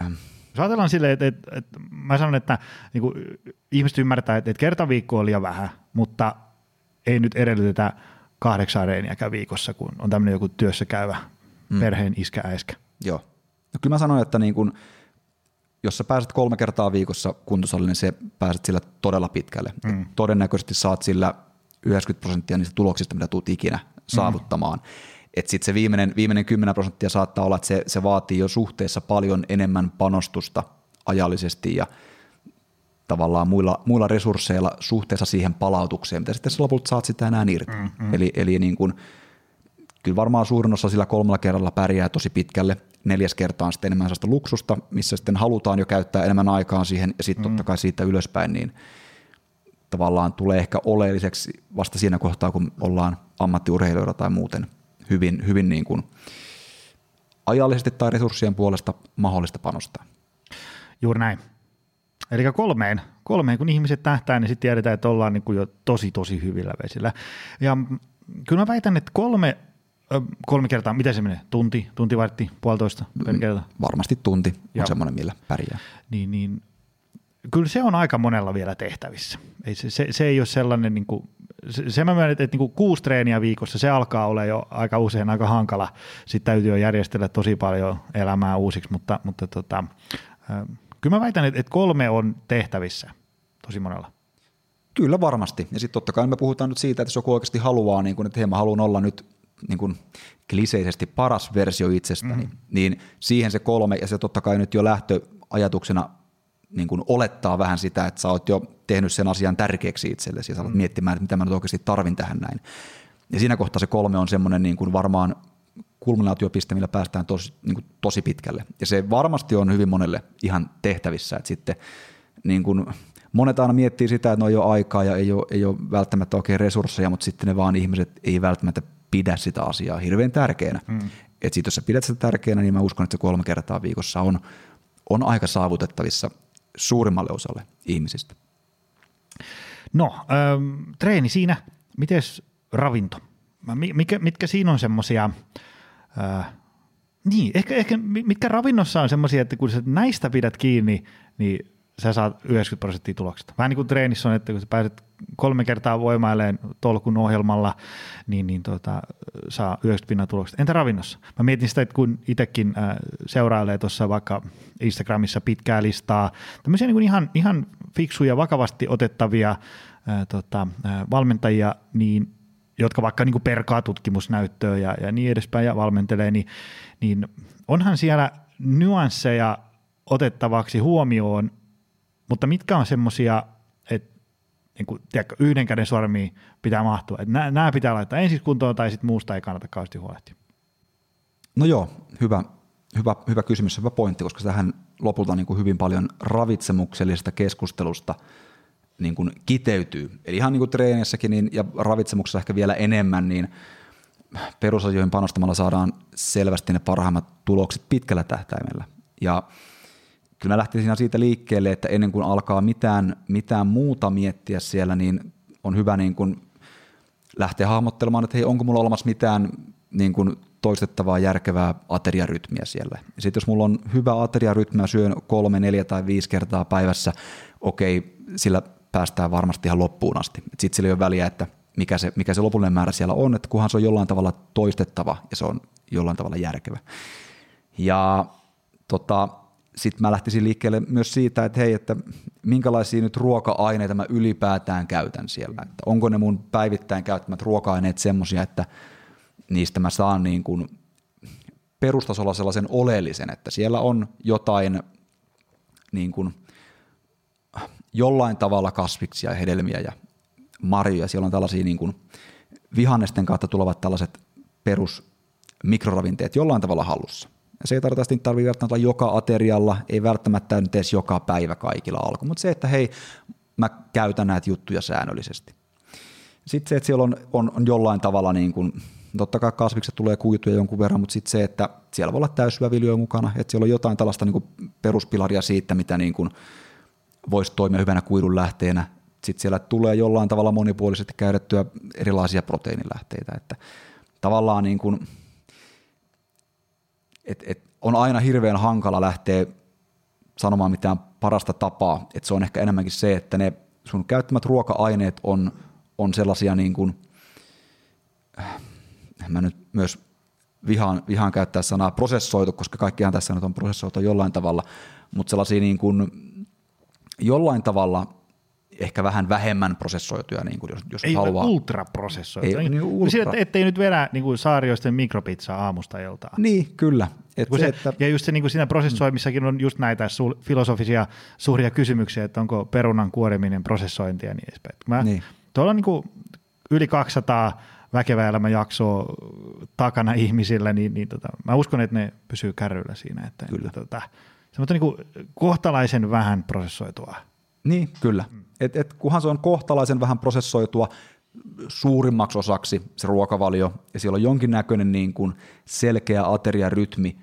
Speaker 2: ähm. Jos ajatellaan silleen, että, että, että mä sanon, että niin kuin, ihmiset ymmärtää, että, että kerta viikko on liian vähän, mutta ei nyt edellytetä kahdeksan reeniäkään viikossa, kun on tämmöinen joku työssä käyvä mm. perheen iskä äiskä.
Speaker 3: Joo. No kyllä mä sanoin, että niin kun, jos sä pääset kolme kertaa viikossa kuntosalille, niin se pääset sillä todella pitkälle. Mm. Todennäköisesti saat sillä 90 prosenttia niistä tuloksista, mitä tuut ikinä mm. saavuttamaan. Mm. Että sitten se viimeinen, viimeinen 10 prosenttia saattaa olla, että se, se vaatii jo suhteessa paljon enemmän panostusta ajallisesti ja tavallaan muilla, muilla resursseilla suhteessa siihen palautukseen, mitä sitten lopulta saat sitä enää irti. Mm-hmm. Eli, eli niin kuin, kyllä varmaan suurin osa sillä kolmella kerralla pärjää tosi pitkälle. Neljäs kerta on sitten enemmän sellaista luksusta, missä sitten halutaan jo käyttää enemmän aikaa siihen, ja sitten mm. totta kai siitä ylöspäin, niin tavallaan tulee ehkä oleelliseksi vasta siinä kohtaa, kun ollaan ammattiurheilijoita tai muuten hyvin, hyvin niin kuin ajallisesti tai resurssien puolesta mahdollista panostaa.
Speaker 2: Juuri näin. Eli kolmeen, kolmeen, kun ihmiset tähtää, niin sitten tiedetään, että ollaan niin kuin jo tosi, tosi hyvillä vesillä. Ja kyllä mä väitän, että kolme, kolme kertaa, mitä se menee? Tunti, tunti, vartti, puolitoista per mm, kerta?
Speaker 3: Varmasti tunti on semmoinen, millä pärjää.
Speaker 2: Niin, niin kyllä se on aika monella vielä tehtävissä. Ei, se, se, se ei ole sellainen, niin kuin, se, se mä myönnän, että, että niin kuin kuusi treeniä viikossa, se alkaa olla jo aika usein aika hankala. Sitten täytyy jo järjestellä tosi paljon elämää uusiksi, mutta, mutta tota, Kyllä mä väitän, että kolme on tehtävissä tosi monella.
Speaker 3: Kyllä varmasti. Ja sitten totta kai me puhutaan nyt siitä, että jos joku oikeasti haluaa, niin kun, että hei mä haluan olla nyt niin kuin kliseisesti paras versio itsestäni, mm. niin siihen se kolme, ja se totta kai nyt jo lähtöajatuksena niin kuin olettaa vähän sitä, että sä oot jo tehnyt sen asian tärkeäksi itsellesi ja sä mm. miettimään, että mitä mä nyt oikeasti tarvin tähän näin. Ja siinä kohtaa se kolme on semmoinen niin kuin varmaan kulminaatiopiste, millä päästään tosi, niin kuin tosi pitkälle. Ja se varmasti on hyvin monelle ihan tehtävissä, että sitten niin kuin, monet aina miettii sitä, että no ei ole aikaa ja ei ole, ei ole välttämättä oikein resursseja, mutta sitten ne vaan ihmiset ei välttämättä pidä sitä asiaa hirveän tärkeänä. Mm. Että sitten jos sä pidät sitä tärkeänä, niin mä uskon, että se kolme kertaa viikossa on, on aika saavutettavissa suurimmalle osalle ihmisistä.
Speaker 2: No, ähm, treeni siinä. Miten ravinto? Mikä, mitkä siinä on semmoisia Ää, niin, ehkä, ehkä mitkä ravinnossa on semmoisia, että kun sä näistä pidät kiinni, niin sä saat 90 prosenttia tuloksesta. Vähän niin kuin treenissä on, että kun sä pääset kolme kertaa voimaileen tolkun ohjelmalla, niin, niin tota, saa 90 pinnan tuloksesta. Entä ravinnossa? Mä mietin sitä, että kun itsekin äh, seurailee tuossa vaikka Instagramissa pitkää listaa, tämmöisiä niin kuin ihan, ihan fiksuja, vakavasti otettavia äh, tota, äh, valmentajia, niin jotka vaikka niin kuin perkaa tutkimusnäyttöä ja, ja niin edespäin ja valmentelee, niin, niin onhan siellä nyansseja otettavaksi huomioon, mutta mitkä on semmoisia, että niin kuin, tiedätkö, yhden käden sormiin pitää mahtua, että nämä, nämä pitää laittaa ensin kuntoon tai sitten muusta ei kannata kauheasti huolehtia.
Speaker 3: No joo, hyvä, hyvä, hyvä kysymys, hyvä pointti, koska tähän lopulta niin kuin hyvin paljon ravitsemuksellisesta keskustelusta – niin kuin kiteytyy. Eli ihan niin kuin treenissäkin niin, ja ravitsemuksessa ehkä vielä enemmän, niin perusasioihin panostamalla saadaan selvästi ne parhaimmat tulokset pitkällä tähtäimellä. Ja kyllä mä lähtisin siitä liikkeelle, että ennen kuin alkaa mitään, mitään muuta miettiä siellä, niin on hyvä niin kuin lähteä hahmottelemaan, että hei, onko mulla olemassa mitään niin kuin toistettavaa järkevää ateriarytmiä siellä. Sitten jos mulla on hyvä ateriarytmi, syön kolme, neljä tai viisi kertaa päivässä, okei, sillä päästään varmasti ihan loppuun asti. Sitten sillä ei ole väliä, että mikä se, mikä se lopullinen määrä siellä on, että kunhan se on jollain tavalla toistettava ja se on jollain tavalla järkevä. Ja tota, sitten mä lähtisin liikkeelle myös siitä, että hei, että minkälaisia nyt ruoka-aineita mä ylipäätään käytän siellä. Että onko ne mun päivittäin käyttämät ruoka-aineet semmoisia, että niistä mä saan niin kuin perustasolla sellaisen oleellisen, että siellä on jotain niin kuin jollain tavalla kasviksia ja hedelmiä ja marjoja. Siellä on tällaisia niin kuin vihannesten kautta tulevat tällaiset perus mikroravinteet jollain tavalla hallussa. Se ei tarkoita, että tarvitse välttämättä olla joka aterialla, ei välttämättä nyt edes joka päivä kaikilla alku, mutta se, että hei, mä käytän näitä juttuja säännöllisesti. Sitten se, että siellä on, on, on jollain tavalla, niin kuin, totta kai kasvikset tulee kuituja jonkun verran, mutta sitten se, että siellä voi olla täyssyöviljöä mukana, että siellä on jotain tällaista niin kuin peruspilaria siitä, mitä niin kuin voisi toimia hyvänä kuidun lähteenä. Sitten siellä tulee jollain tavalla monipuolisesti käytettyä erilaisia proteiinilähteitä, että tavallaan niin kuin, et, et on aina hirveän hankala lähteä sanomaan mitään parasta tapaa, että se on ehkä enemmänkin se, että ne sun käyttämät ruoka-aineet on, on sellaisia niin kuin, mä nyt myös vihaan, vihaan käyttää sanaa prosessoitu, koska kaikkihan tässä nyt on prosessoitu jollain tavalla, mutta sellaisia niin kuin, jollain tavalla ehkä vähän vähemmän prosessoituja, niin kuin jos, jos
Speaker 2: ei
Speaker 3: haluaa.
Speaker 2: ultraprosessoituja. Ei, niin, ultra. Sillä, ettei nyt vedä niin kuin saarioisten mikropizzaa aamusta iltaan.
Speaker 3: Niin, kyllä.
Speaker 2: Et se, se, että... Ja just se, niin kuin siinä prosessoimissakin on just näitä su- filosofisia suuria kysymyksiä, että onko perunan kuoriminen prosessointia ja niin edespäin. Mä, niin. Tuolla on niin kuin yli 200 väkevä elämä jaksoa takana ihmisillä, niin, niin tota, mä uskon, että ne pysyy kärryillä siinä. Että,
Speaker 3: kyllä.
Speaker 2: Että, tota, semmoista niin kohtalaisen vähän prosessoitua.
Speaker 3: Niin, kyllä. Mm. Et, et, kunhan se on kohtalaisen vähän prosessoitua suurimmaksi osaksi se ruokavalio, ja siellä on jonkinnäköinen niin kuin selkeä ateriarytmi,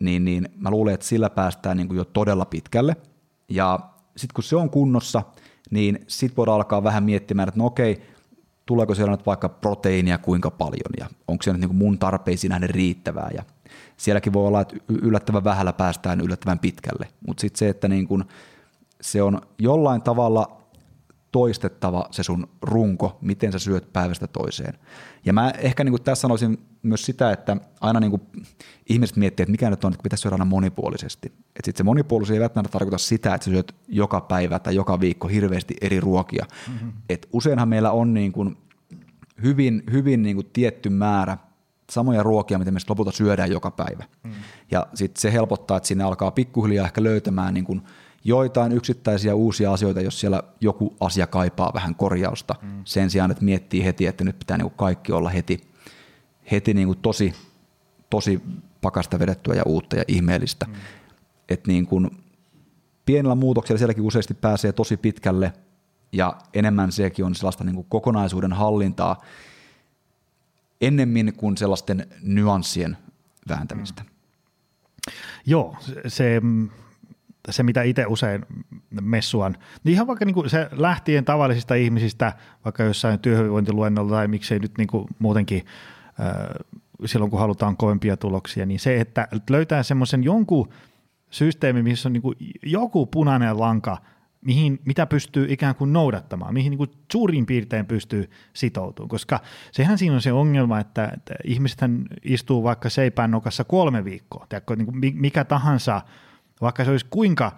Speaker 3: niin, niin mä luulen, että sillä päästään niin kuin jo todella pitkälle. Ja sitten kun se on kunnossa, niin sitten voidaan alkaa vähän miettimään, että no okei, tuleeko siellä nyt vaikka proteiinia kuinka paljon, ja onko se nyt niin kuin mun tarpeisiin nähden riittävää, ja sielläkin voi olla, että yllättävän vähällä päästään yllättävän pitkälle, mutta sitten se, että niin kuin se on jollain tavalla toistettava se sun runko, miten sä syöt päivästä toiseen. Ja mä ehkä niin kuin tässä sanoisin myös sitä, että aina niin kuin ihmiset miettii, että mikä nyt on, että pitäisi syödä aina monipuolisesti. Että sitten se monipuolisuus ei välttämättä tarkoita sitä, että sä syöt joka päivä tai joka viikko hirveästi eri ruokia. Mm-hmm. Et useinhan meillä on niin kuin hyvin, hyvin niin kuin tietty määrä samoja ruokia, mitä me lopulta syödään joka päivä. Mm. Ja sitten se helpottaa, että sinne alkaa pikkuhiljaa ehkä löytämään niin kuin – joitain yksittäisiä uusia asioita, jos siellä joku asia kaipaa vähän korjausta, mm. sen sijaan, että miettii heti, että nyt pitää niin kuin kaikki olla heti, heti niin kuin tosi, tosi pakasta vedettyä ja uutta ja ihmeellistä. Mm. Että niin kuin pienellä muutoksella sielläkin useasti pääsee tosi pitkälle ja enemmän sekin on sellaista niin kuin kokonaisuuden hallintaa ennemmin kuin sellaisten nyanssien vääntämistä. Mm.
Speaker 2: Joo, se, se, mitä itse usein messuan, niin ihan vaikka niin kuin se lähtien tavallisista ihmisistä, vaikka jossain työhyvinvointiluennolla tai miksei nyt niin kuin muutenkin silloin, kun halutaan kovempia tuloksia, niin se, että löytää semmoisen jonkun systeemi, missä on niin joku punainen lanka, mihin, mitä pystyy ikään kuin noudattamaan, mihin niin kuin suurin piirtein pystyy sitoutumaan, koska sehän siinä on se ongelma, että, että ihmisethän istuu vaikka seipään nokassa kolme viikkoa, Tiedätkö, niin kuin mikä tahansa vaikka se olisi kuinka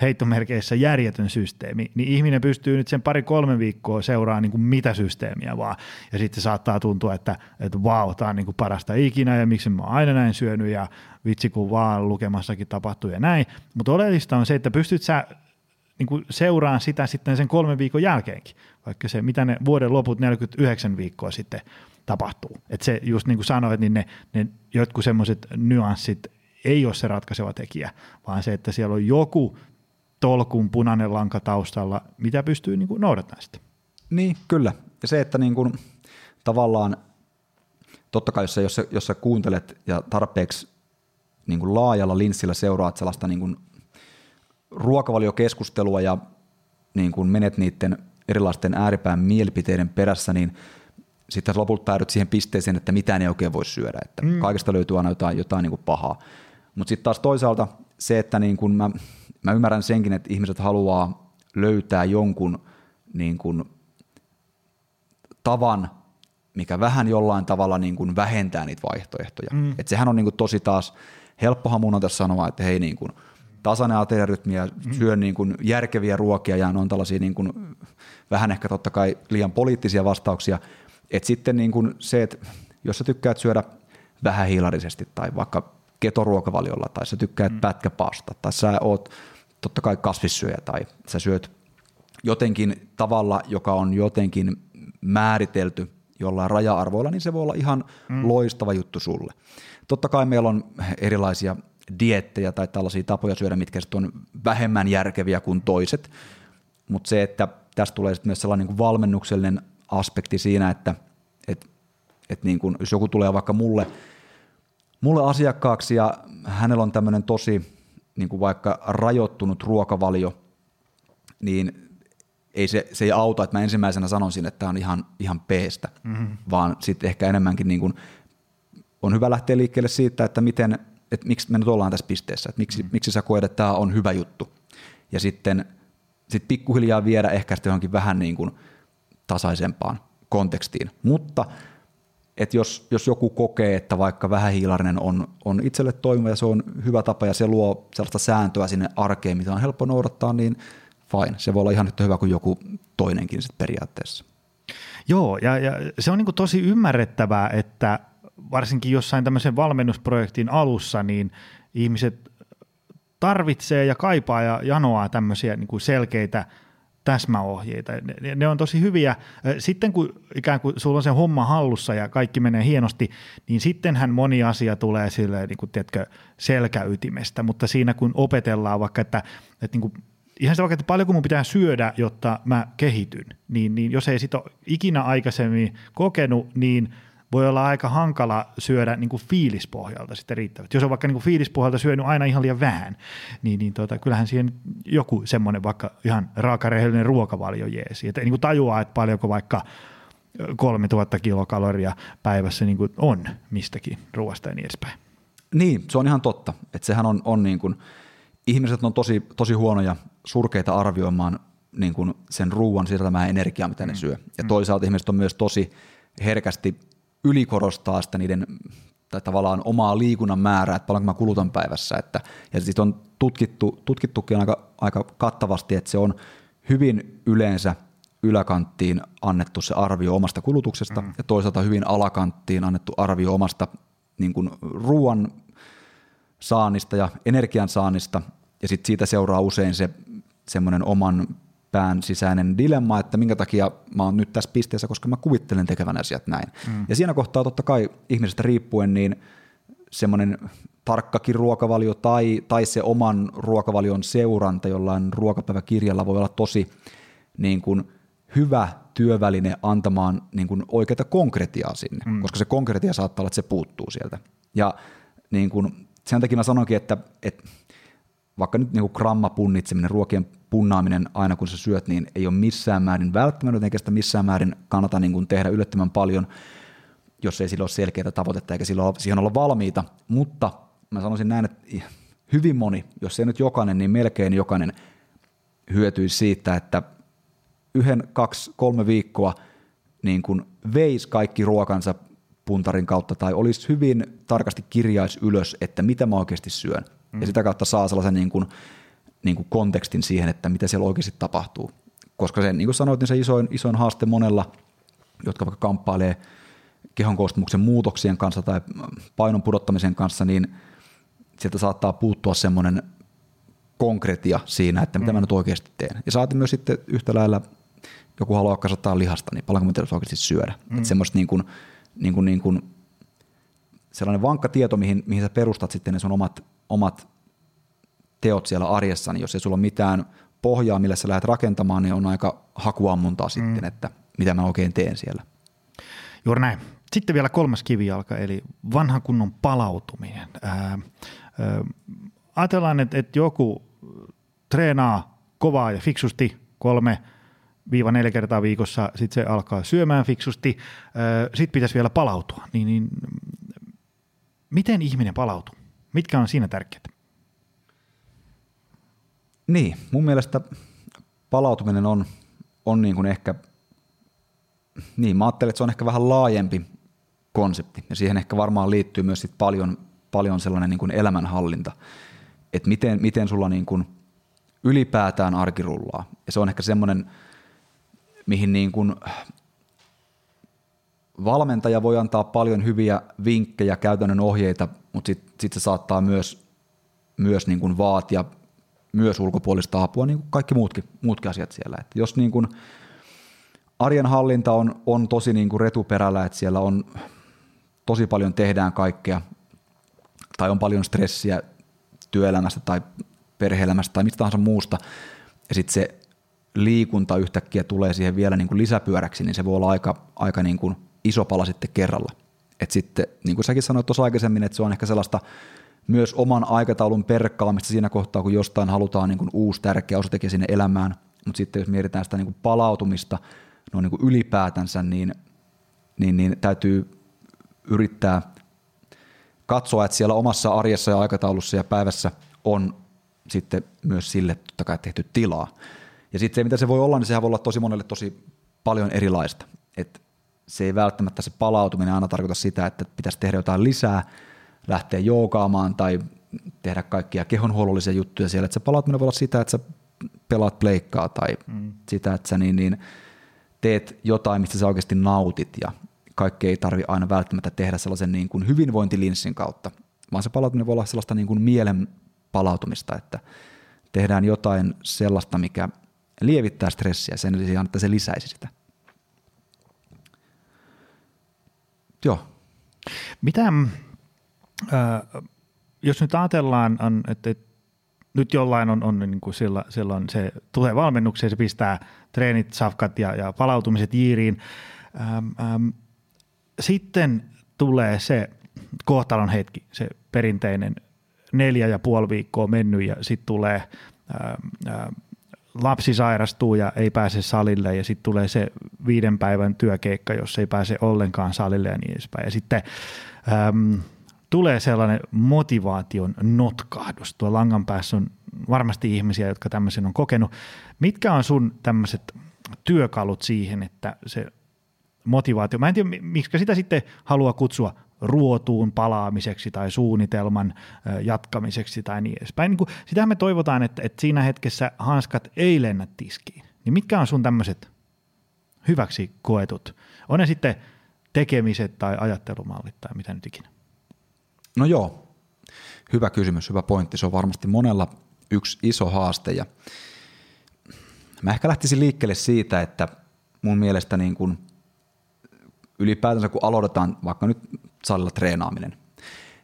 Speaker 2: heittomerkeissä järjetön systeemi, niin ihminen pystyy nyt sen pari-kolme viikkoa seuraamaan niin kuin mitä systeemiä vaan, ja sitten saattaa tuntua, että, että vau, tämä on niin kuin parasta ikinä, ja miksi mä oon aina näin syönyt, ja vitsi kun vaan lukemassakin tapahtuu ja näin, mutta oleellista on se, että pystyt sä niin kuin seuraan sitä sitten sen kolmen viikon jälkeenkin, vaikka se, mitä ne vuoden loput 49 viikkoa sitten tapahtuu. Että se just niin kuin sanoit, niin ne, ne jotkut semmoiset nyanssit ei ole se ratkaiseva tekijä, vaan se, että siellä on joku tolkun punainen lanka taustalla, mitä pystyy niin kuin noudattamaan sitä.
Speaker 3: Niin, kyllä. Ja se, että niin kuin, tavallaan, totta kai jos sä, jos sä, jos sä kuuntelet ja tarpeeksi niin kuin laajalla linssillä seuraat sellaista niin kuin ruokavaliokeskustelua ja niin kuin menet niiden erilaisten ääripään mielipiteiden perässä, niin sitten lopulta päädyt siihen pisteeseen, että mitään ei oikein voi syödä. Että mm. Kaikesta löytyy aina jotain, jotain niin kuin pahaa. Mutta sitten taas toisaalta se, että niin kun mä, mä ymmärrän senkin, että ihmiset haluaa löytää jonkun niin kun tavan, mikä vähän jollain tavalla niin kun vähentää niitä vaihtoehtoja. Mm. Et sehän on niin kun tosi taas, helppohan mun on tässä sanoa, että hei niin kun, tasainen ateriarytmi ja mm. syön niin kun järkeviä ruokia ja on tällaisia niin kun, vähän ehkä totta kai liian poliittisia vastauksia. Et sitten niin kun se, että jos sä tykkäät syödä vähän hiilarisesti tai vaikka ketoruokavaliolla tai sä tykkäät mm. pätkäpasta tai sä oot totta kai kasvissyöjä tai sä syöt jotenkin tavalla, joka on jotenkin määritelty jollain raja-arvoilla, niin se voi olla ihan mm. loistava juttu sulle. Totta kai meillä on erilaisia diettejä tai tällaisia tapoja syödä, mitkä on vähemmän järkeviä kuin toiset, mutta se, että tästä tulee myös sellainen niin kuin valmennuksellinen aspekti siinä, että et, et niin kuin, jos joku tulee vaikka mulle, mulle asiakkaaksi ja hänellä on tämmöinen tosi niin kuin vaikka rajoittunut ruokavalio, niin ei se, se ei auta, että mä ensimmäisenä sanoisin, että tämä on ihan, ihan peestä, mm-hmm. vaan sitten ehkä enemmänkin niin kuin, on hyvä lähteä liikkeelle siitä, että miten, että miksi me nyt ollaan tässä pisteessä, että miksi, mm-hmm. miksi sä koet, että tämä on hyvä juttu. Ja sitten sit pikkuhiljaa viedä ehkä sitten johonkin vähän niin kuin tasaisempaan kontekstiin. Mutta että jos, jos joku kokee, että vaikka vähähiilarinen on, on itselle toimiva ja se on hyvä tapa ja se luo sellaista sääntöä sinne arkeen, mitä on helppo noudattaa, niin fine. Se voi olla ihan yhtä hyvä kuin joku toinenkin sit periaatteessa.
Speaker 2: Joo, ja, ja se on niin tosi ymmärrettävää, että varsinkin jossain tämmöisen valmennusprojektin alussa, niin ihmiset tarvitsee ja kaipaa ja janoaa tämmöisiä niin selkeitä täsmäohjeita. Ne, ne on tosi hyviä. Sitten kun ikään kuin sulla on se homma hallussa ja kaikki menee hienosti, niin sittenhän moni asia tulee silleen, niin kuin, tiedätkö, selkäytimestä, mutta siinä kun opetellaan vaikka, että, että niin kuin ihan se vaikka, että paljonko mun pitää syödä, jotta mä kehityn, niin, niin jos ei sitä ikinä aikaisemmin kokenut, niin voi olla aika hankala syödä niin kuin fiilispohjalta sitten riittävästi. Jos on vaikka niin kuin fiilispohjalta syönyt aina ihan liian vähän, niin, niin tota, kyllähän siihen joku semmoinen vaikka ihan raakarehellinen ruokavalio jeesi. Että niin kuin tajuaa, että paljonko vaikka 3000 kilokaloria päivässä niin kuin on mistäkin ruoasta ja niin edespäin.
Speaker 3: Niin, se on ihan totta. Että sehän on, on niin kuin – ihmiset on tosi, tosi huonoja, surkeita arvioimaan niin kuin sen ruuan siirtämään energiaa, mitä ne mm. syö. Ja mm. toisaalta ihmiset on myös tosi herkästi ylikorostaa sitä niiden tai tavallaan omaa liikunnan määrää, että paljonko mä kulutan päivässä. Että, ja sitten on tutkittu, tutkittukin aika, aika kattavasti, että se on hyvin yleensä yläkanttiin annettu se arvio omasta kulutuksesta mm. ja toisaalta hyvin alakanttiin annettu arvio omasta niin kuin ruoan saannista ja energian saannista, ja sitten siitä seuraa usein se semmoinen oman pään sisäinen dilemma, että minkä takia mä oon nyt tässä pisteessä, koska mä kuvittelen tekevän asiat näin. Mm. Ja siinä kohtaa totta kai ihmisestä riippuen, niin semmoinen tarkkakin ruokavalio tai, tai se oman ruokavalion seuranta jollain ruokapäiväkirjalla voi olla tosi niin kuin, hyvä työväline antamaan niin kuin, oikeita konkretiaa sinne, mm. koska se konkretia saattaa olla, että se puuttuu sieltä. Ja niin kuin, sen takia mä sanoinkin, että, että vaikka nyt niin kuin gramma punnitseminen, ruokien punnaaminen aina kun sä syöt, niin ei ole missään määrin välttämättä, eikä sitä missään määrin kannata niin kuin tehdä yllättävän paljon, jos ei sillä ole selkeää tavoitetta eikä sillä ole, siihen olla valmiita. Mutta mä sanoisin näin, että hyvin moni, jos ei nyt jokainen, niin melkein jokainen hyötyisi siitä, että yhden, kaksi, kolme viikkoa niin kuin veisi kaikki ruokansa puntarin kautta tai olisi hyvin tarkasti kirjais ylös, että mitä mä oikeasti syön. Mm. Ja sitä kautta saa sellaisen niin kuin, niin kuin kontekstin siihen, että mitä siellä oikeasti tapahtuu. Koska se, niin kuin sanoit, niin se isoin, isoin haaste monella, jotka vaikka kamppailee kehon koostumuksen muutoksien kanssa tai painon pudottamisen kanssa, niin sieltä saattaa puuttua semmoinen konkretia siinä, että mitä mm. mä nyt oikeasti teen. Ja saatiin myös sitten yhtä lailla, joku haluaa kasvattaa lihasta, niin paljonko mä oikeasti syödä. Mm. Että semmoista niin kuin, niin kuin, niin kuin sellainen vankka tieto, mihin, mihin sä perustat sitten ne sun omat, omat teot siellä arjessa, niin jos ei sulla ole mitään pohjaa, millä sä lähdet rakentamaan, niin on aika hakuammuntaa mm. sitten, että mitä mä oikein teen siellä.
Speaker 2: Juuri näin. Sitten vielä kolmas kivijalka, eli vanhan kunnon palautuminen. Ää, ää, ajatellaan, että, että joku treenaa kovaa ja fiksusti kolme viiva neljä kertaa viikossa, sitten se alkaa syömään fiksusti, sitten pitäisi vielä palautua. Niin, niin, miten ihminen palautuu? Mitkä on siinä tärkeät?
Speaker 3: Niin, mun mielestä palautuminen on, on niin kuin ehkä, niin mä ajattelen, että se on ehkä vähän laajempi konsepti ja siihen ehkä varmaan liittyy myös sit paljon, paljon sellainen niin kuin elämänhallinta, että miten, miten sulla niin kuin ylipäätään arki rullaa. Ja se on ehkä semmoinen, mihin niin kuin valmentaja voi antaa paljon hyviä vinkkejä, käytännön ohjeita, mutta sitten sit se saattaa myös, myös niin kuin vaatia myös ulkopuolista apua, niin kuin kaikki muutkin, muutkin asiat siellä. Et jos niin kuin arjen hallinta on, on tosi niin kuin retuperällä, että siellä on tosi paljon tehdään kaikkea, tai on paljon stressiä työelämästä tai perheelämästä tai mistä tahansa muusta, ja sitten se liikunta yhtäkkiä tulee siihen vielä niin kuin lisäpyöräksi, niin se voi olla aika, aika niin kuin iso pala sitten kerralla. Et sitten, niin kuin säkin sanoit tuossa aikaisemmin, että se on ehkä sellaista myös oman aikataulun perkkaamista siinä kohtaa, kun jostain halutaan niin kuin uusi tärkeä osatekijä sinne elämään, mutta sitten jos mietitään sitä niin kuin palautumista no niin kuin ylipäätänsä, niin, niin, niin täytyy yrittää katsoa, että siellä omassa arjessa ja aikataulussa ja päivässä on sitten myös sille totta kai tehty tilaa. Ja sitten se, mitä se voi olla, niin sehän voi olla tosi monelle tosi paljon erilaista. Et se ei välttämättä se palautuminen aina tarkoita sitä, että pitäisi tehdä jotain lisää, lähteä joogaamaan tai tehdä kaikkia kehonhuollollisia juttuja siellä. Että se palautuminen voi olla sitä, että sä pelaat pleikkaa tai mm. sitä, että sä niin, niin teet jotain, mistä sä oikeasti nautit ja kaikki ei tarvi aina välttämättä tehdä sellaisen niin kuin hyvinvointilinssin kautta, vaan se palautuminen voi olla sellaista niin kuin mielen palautumista, että tehdään jotain sellaista, mikä lievittää stressiä sen sijaan, että se lisäisi sitä. Joo.
Speaker 2: Mitä, jos nyt ajatellaan, on, että, nyt jollain on, on niin kuin sillä, silloin se tulee valmennukseen, se pistää treenit, safkat ja, ja palautumiset jiiriin. Ähm, ähm, sitten tulee se kohtalon hetki, se perinteinen neljä ja puoli viikkoa mennyt ja sitten tulee ähm, ähm, lapsi sairastuu ja ei pääse salille ja sitten tulee se viiden päivän työkeikka, jos ei pääse ollenkaan salille ja niin edespäin. Ja sitten äm, tulee sellainen motivaation notkahdus. Tuo langan päässä on varmasti ihmisiä, jotka tämmöisen on kokenut. Mitkä on sun tämmöiset työkalut siihen, että se motivaatio, mä en tiedä miksi sitä sitten haluaa kutsua ruotuun palaamiseksi tai suunnitelman jatkamiseksi tai niin edespäin. Niin sitähän me toivotaan, että, että siinä hetkessä hanskat ei lennä tiskiin. Niin mitkä on sun tämmöiset hyväksi koetut? On ne sitten tekemiset tai ajattelumallit tai mitä nyt ikinä?
Speaker 3: No joo, hyvä kysymys, hyvä pointti. Se on varmasti monella yksi iso haaste ja mä ehkä lähtisin liikkeelle siitä, että mun mielestä niin kuin ylipäätänsä kun aloitetaan vaikka nyt salilla treenaaminen,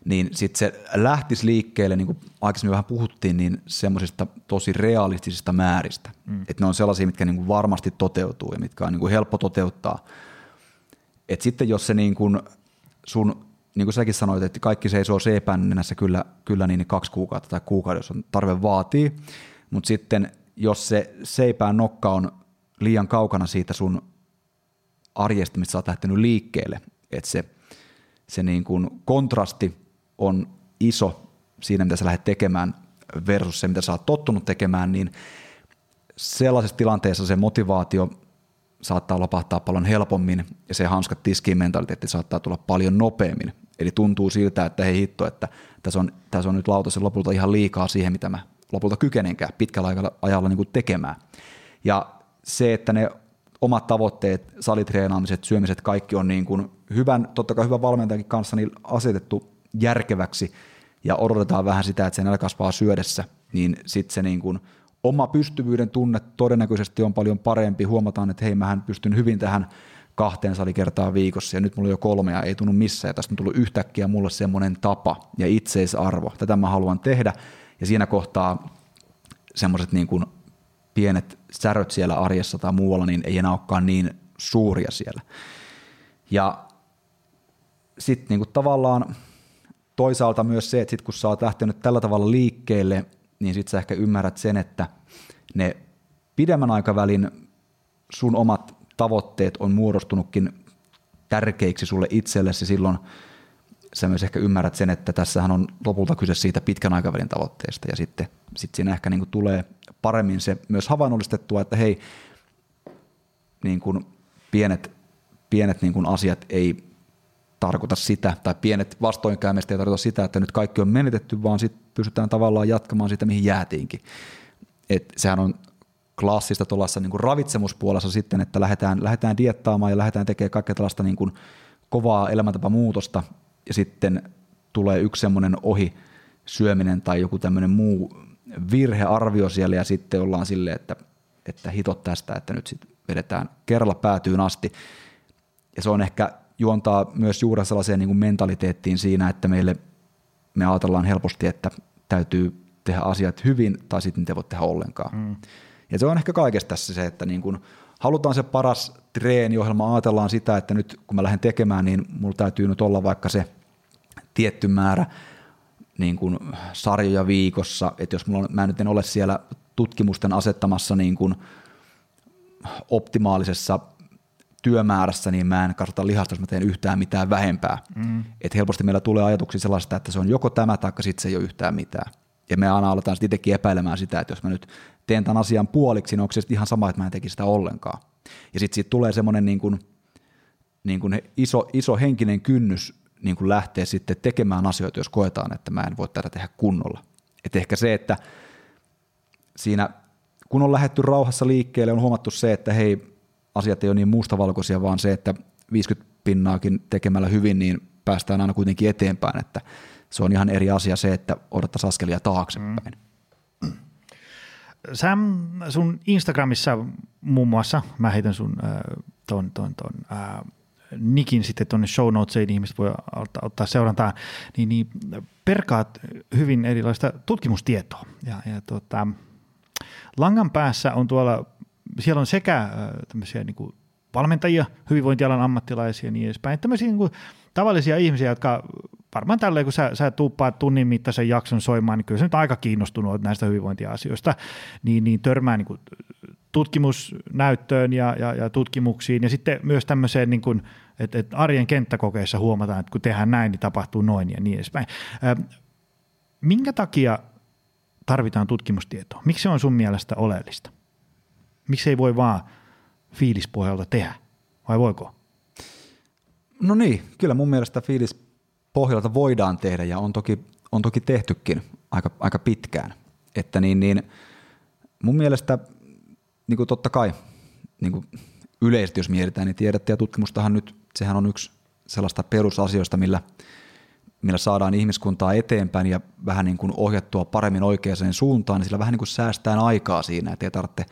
Speaker 3: niin sitten se lähtisi liikkeelle, niin kuin aikaisemmin vähän puhuttiin, niin semmoisista tosi realistisista määristä. Mm. Että ne on sellaisia, mitkä niin kuin varmasti toteutuu ja mitkä on niin kuin helppo toteuttaa. Et sitten jos se niin kuin sun, niin kuin säkin sanoit, että kaikki seisoo C-pännenässä kyllä, kyllä niin kaksi kuukautta tai kuukauden, jos on tarve vaatii, mutta sitten jos se seipään nokka on liian kaukana siitä sun arjesta, mistä sä oot lähtenyt liikkeelle, että se, se niin kuin kontrasti on iso siinä, mitä sä lähdet tekemään versus se, mitä sä oot tottunut tekemään, niin sellaisessa tilanteessa se motivaatio saattaa lopahtaa paljon helpommin ja se hanskat tiskiin mentaliteetti saattaa tulla paljon nopeammin. Eli tuntuu siltä, että hei hitto, että tässä on, tässä on nyt lautasen lopulta ihan liikaa siihen, mitä mä lopulta kykenenkään pitkällä ajalla niin kuin tekemään. Ja se, että ne omat tavoitteet, salitreenaamiset, syömiset, kaikki on niin kuin hyvän, totta kai hyvän valmentajankin kanssa niin asetettu järkeväksi ja odotetaan vähän sitä, että se nälkä kasvaa syödessä, niin sitten se niin kuin oma pystyvyyden tunne todennäköisesti on paljon parempi. Huomataan, että hei, mähän pystyn hyvin tähän kahteen salikertaa viikossa ja nyt mulla on jo kolme ja ei tunnu missään. Ja tästä on tullut yhtäkkiä mulle semmoinen tapa ja itseisarvo. Tätä mä haluan tehdä ja siinä kohtaa semmoiset niin kuin pienet säröt siellä arjessa tai muualla, niin ei enää olekaan niin suuria siellä. Ja sitten niin tavallaan toisaalta myös se, että sit kun sä oot lähtenyt tällä tavalla liikkeelle, niin sitten sä ehkä ymmärrät sen, että ne pidemmän aikavälin sun omat tavoitteet on muodostunutkin tärkeiksi sulle itsellesi silloin sä myös ehkä ymmärrät sen, että tässähän on lopulta kyse siitä pitkän aikavälin tavoitteesta ja sitten sit siinä ehkä niin kuin tulee paremmin se myös havainnollistettua, että hei, niin kuin pienet, pienet niin kuin asiat ei tarkoita sitä, tai pienet vastoinkäymistä ei tarkoita sitä, että nyt kaikki on menetetty, vaan sitten pystytään tavallaan jatkamaan sitä, mihin jäätiinkin. Et sehän on klassista tuollaisessa niin ravitsemuspuolessa sitten, että lähdetään, lähdetään diettaamaan ja lähdetään tekemään kaikkea tällaista niin kuin kovaa elämäntapamuutosta, ja sitten tulee yksi semmoinen ohi syöminen tai joku tämmöinen muu virhearvio siellä ja sitten ollaan silleen, että, että hitot tästä, että nyt sitten vedetään kerralla päätyyn asti. Ja se on ehkä juontaa myös juuri sellaiseen niin kuin mentaliteettiin siinä, että meille me ajatellaan helposti, että täytyy tehdä asiat hyvin tai sitten ei voi tehdä ollenkaan. Mm. Ja se on ehkä kaikesta tässä se, että niin kuin halutaan se paras treeniohjelma, ajatellaan sitä, että nyt kun mä lähden tekemään, niin mulla täytyy nyt olla vaikka se tietty määrä niin kuin sarjoja viikossa, että jos mulla on, mä nyt en ole siellä tutkimusten asettamassa niin kuin optimaalisessa työmäärässä, niin mä en kasvata lihasta, jos mä teen yhtään mitään vähempää. Mm. Et helposti meillä tulee ajatuksia sellaista, että se on joko tämä tai sitten se ei ole yhtään mitään. Ja me aina aletaan sitten itsekin epäilemään sitä, että jos mä nyt teen tämän asian puoliksi, niin onko se ihan sama, että mä en tekisi sitä ollenkaan. Ja sitten siitä tulee semmoinen niin kuin, niin kuin iso, iso henkinen kynnys niin kuin lähteä sitten tekemään asioita, jos koetaan, että mä en voi tätä tehdä kunnolla. Et ehkä se, että siinä kun on lähetty rauhassa liikkeelle, on huomattu se, että hei, asiat ei ole niin mustavalkoisia, vaan se, että 50 pinnaakin tekemällä hyvin, niin päästään aina kuitenkin eteenpäin, että se on ihan eri asia se, että odottaisi askelia taaksepäin. Mm.
Speaker 2: Sam, sun Instagramissa muun muassa, mä heitän sun äh, ton, ton, ton äh, nikin sitten tuonne show notesiin, niin ihmiset voi ottaa, ottaa seurantaan, niin, niin perkaat hyvin erilaista tutkimustietoa. Ja, ja tota, langan päässä on tuolla, siellä on sekä äh, tämmöisiä niin kuin valmentajia, hyvinvointialan ammattilaisia ja niin edespäin, että tämmöisiä niin kuin tavallisia ihmisiä, jotka varmaan tälleen, kun sä, sä tuuppaat tunnin mittaisen jakson soimaan, niin kyllä sä nyt aika kiinnostunut näistä hyvinvointiasioista, niin, niin törmää niin kuin tutkimusnäyttöön ja, ja, ja tutkimuksiin ja sitten myös tämmöiseen, niin kuin, että, että arjen kenttäkokeissa huomataan, että kun tehdään näin, niin tapahtuu noin ja niin edespäin. Minkä takia tarvitaan tutkimustietoa? Miksi se on sun mielestä oleellista? Miksi ei voi vaan fiilispohjalta tehdä, vai voiko?
Speaker 3: No niin, kyllä mun mielestä fiilispohjalta voidaan tehdä ja on toki, on toki tehtykin aika, aika pitkään. Että niin, niin mun mielestä niin kuin totta kai niin kuin yleisesti jos mietitään, niin tiedettä ja tutkimustahan nyt, sehän on yksi sellaista perusasioista, millä, millä saadaan ihmiskuntaa eteenpäin ja vähän niin kuin ohjattua paremmin oikeaan suuntaan, niin sillä vähän niin kuin säästään aikaa siinä, että ei tarvitse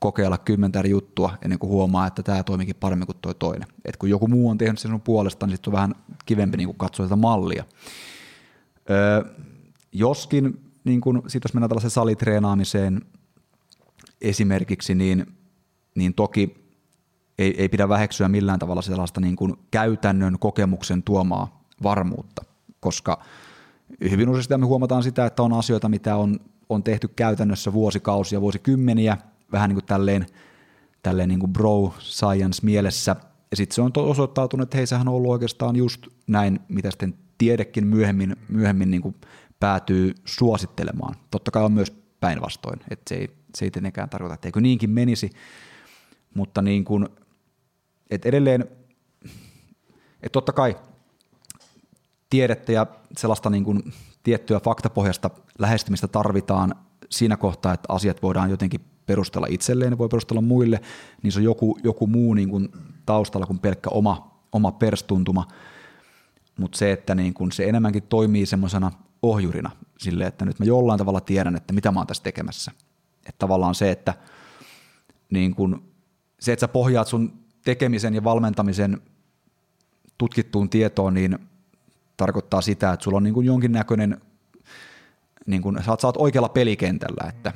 Speaker 3: kokeilla kymmentä eri juttua ennen kuin huomaa, että tämä toimikin paremmin kuin tuo toinen. Et kun joku muu on tehnyt sen sun puolesta, niin sitten on vähän kivempi niin kuin katsoa tätä mallia. Öö, joskin, niin kun, sit jos mennään tällaiseen salitreenaamiseen esimerkiksi, niin, niin toki ei, ei pidä väheksyä millään tavalla sellaista niin kuin käytännön kokemuksen tuomaa varmuutta, koska hyvin useasti me huomataan sitä, että on asioita, mitä on, on tehty käytännössä vuosikausia, vuosikymmeniä, vähän niin kuin tälleen, tälleen niin kuin bro science mielessä, ja sitten se on osoittautunut, että hei, sehän on ollut oikeastaan just näin, mitä sitten tiedekin myöhemmin, myöhemmin niin kuin päätyy suosittelemaan. Totta kai on myös päinvastoin, että se ei, se ei tietenkään tarkoita, että eikö niinkin menisi, mutta niin kuin, että edelleen, että totta kai tiedettä ja sellaista niin kuin tiettyä faktapohjasta lähestymistä tarvitaan siinä kohtaa, että asiat voidaan jotenkin perustella itselleen, ne voi perustella muille, niin se on joku, joku muu niin kuin taustalla kuin pelkkä oma, oma perstuntuma, mutta se, että niin kuin se enemmänkin toimii semmoisena ohjurina sille, että nyt mä jollain tavalla tiedän, että mitä mä oon tässä tekemässä. Että tavallaan se, että niin kun, se, että sä pohjaat sun tekemisen ja valmentamisen tutkittuun tietoon, niin tarkoittaa sitä, että sulla on niin kuin jonkinnäköinen, niin kuin, sä, oot, sä oot oikealla pelikentällä, että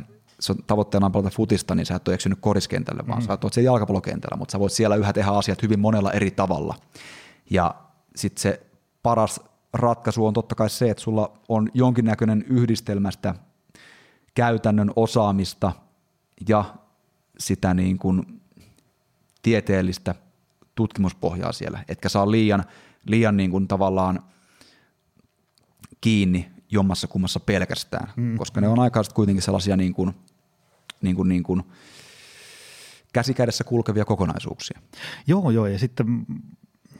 Speaker 3: tavoitteena on pelata futista, niin sä et ole eksynyt koriskentälle, vaan mm. sä oot siellä jalkapallokentällä, mutta sä voit siellä yhä tehdä asiat hyvin monella eri tavalla. Ja sitten se paras ratkaisu on totta kai se, että sulla on jonkinnäköinen yhdistelmästä käytännön osaamista ja sitä niin kuin tieteellistä tutkimuspohjaa siellä, etkä saa liian, liian niin kuin tavallaan kiinni jommassa kummassa pelkästään, mm. koska ne on aika kuitenkin sellaisia niin kuin, niin kuin, niin kuin käsikädessä kulkevia kokonaisuuksia.
Speaker 2: Joo, joo, ja sitten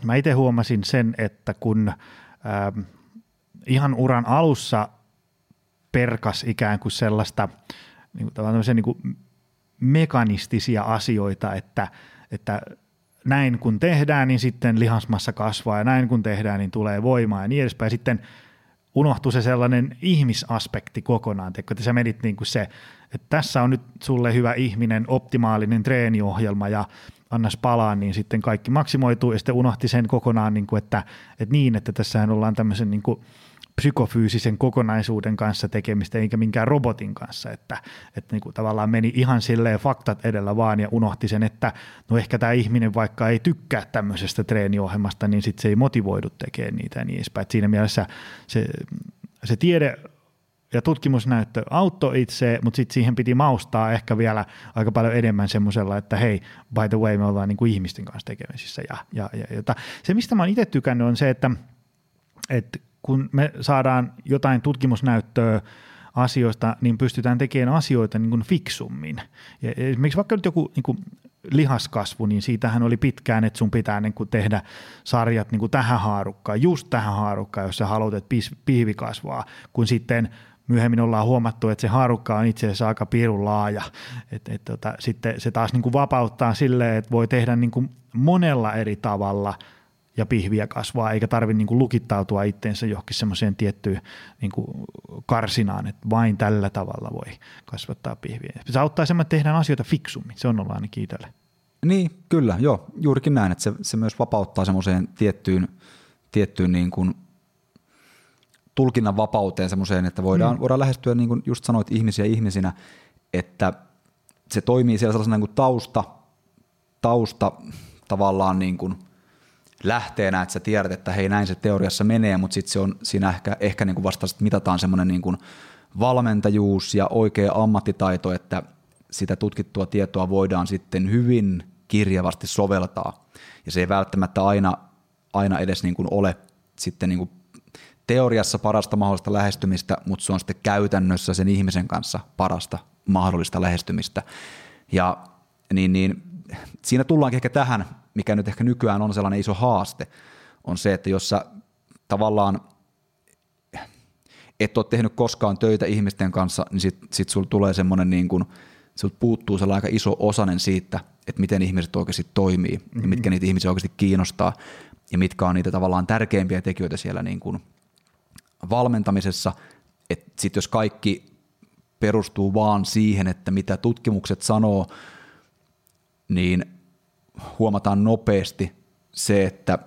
Speaker 2: mä itse huomasin sen, että kun ähm, ihan uran alussa perkas ikään kuin sellaista niin kuin, niin kuin mekanistisia asioita, että, että näin kun tehdään, niin sitten lihasmassa kasvaa ja näin kun tehdään, niin tulee voimaa ja niin edespäin. Sitten unohtui se sellainen ihmisaspekti kokonaan, että sä menit niin kuin se, että tässä on nyt sulle hyvä ihminen, optimaalinen treeniohjelma ja annas palaa, niin sitten kaikki maksimoituu ja sitten unohti sen kokonaan, niin kuin, että, että niin, että tässähän ollaan tämmöisen niin kuin psykofyysisen kokonaisuuden kanssa tekemistä, eikä minkään robotin kanssa, että, että niin kuin tavallaan meni ihan silleen faktat edellä vaan ja unohti sen, että no ehkä tämä ihminen vaikka ei tykkää tämmöisestä treeniohjelmasta, niin sitten se ei motivoidu tekemään niitä ja niin edespäin. Että siinä mielessä se, se tiede ja tutkimusnäyttö auttoi itse, mutta sitten siihen piti maustaa ehkä vielä aika paljon enemmän semmoisella, että hei, by the way, me ollaan niin kuin ihmisten kanssa tekemisissä. Ja, ja, ja, jota. Se, mistä mä oon itse tykännyt, on se, että, että kun me saadaan jotain tutkimusnäyttöä asioista, niin pystytään tekemään asioita niin kuin fiksummin. Ja esimerkiksi vaikka nyt joku niin kuin lihaskasvu, niin siitähän oli pitkään, että sun pitää niin kuin tehdä sarjat niin kuin tähän haarukkaan, just tähän haarukkaan, jos sä haluat, että pihvi kasvaa, kun sitten myöhemmin ollaan huomattu, että se haarukka on itse asiassa aika pirun laaja. Et, et, tota, sitten se taas niin kuin vapauttaa silleen, että voi tehdä niin kuin monella eri tavalla – ja pihviä kasvaa, eikä tarvitse niin lukittautua itteensä johonkin semmoiseen tiettyyn niin kuin karsinaan, että vain tällä tavalla voi kasvattaa pihviä. Se auttaa semmoinen, että tehdään asioita fiksummin, se on ollut ainakin itselle.
Speaker 3: Niin, kyllä, joo, juurikin näin, että se, se myös vapauttaa semmoiseen tiettyyn, tiettyyn niin kuin tulkinnan vapauteen semmoiseen, että voidaan, mm. voidaan lähestyä, niin kuin just sanoit, ihmisiä ihmisinä, että se toimii siellä sellaisena niin kuin tausta, tausta tavallaan niin kuin – lähteenä, että sä tiedät, että hei näin se teoriassa menee, mutta sitten se on siinä ehkä, ehkä niin kuin vasta mitataan semmoinen niin kuin valmentajuus ja oikea ammattitaito, että sitä tutkittua tietoa voidaan sitten hyvin kirjavasti soveltaa. Ja se ei välttämättä aina, aina edes niin kuin ole sitten niin kuin teoriassa parasta mahdollista lähestymistä, mutta se on sitten käytännössä sen ihmisen kanssa parasta mahdollista lähestymistä. Ja niin, niin siinä tullaankin ehkä tähän, mikä nyt ehkä nykyään on sellainen iso haaste, on se, että jos sä tavallaan et ole tehnyt koskaan töitä ihmisten kanssa, niin sit, sit sulla tulee semmoinen niin kuin, sulta puuttuu sellainen aika iso osanen siitä, että miten ihmiset oikeasti toimii mm-hmm. ja mitkä niitä ihmisiä oikeasti kiinnostaa ja mitkä on niitä tavallaan tärkeimpiä tekijöitä siellä niin kuin valmentamisessa. Että sitten jos kaikki perustuu vaan siihen, että mitä tutkimukset sanoo, niin huomataan nopeasti se, että,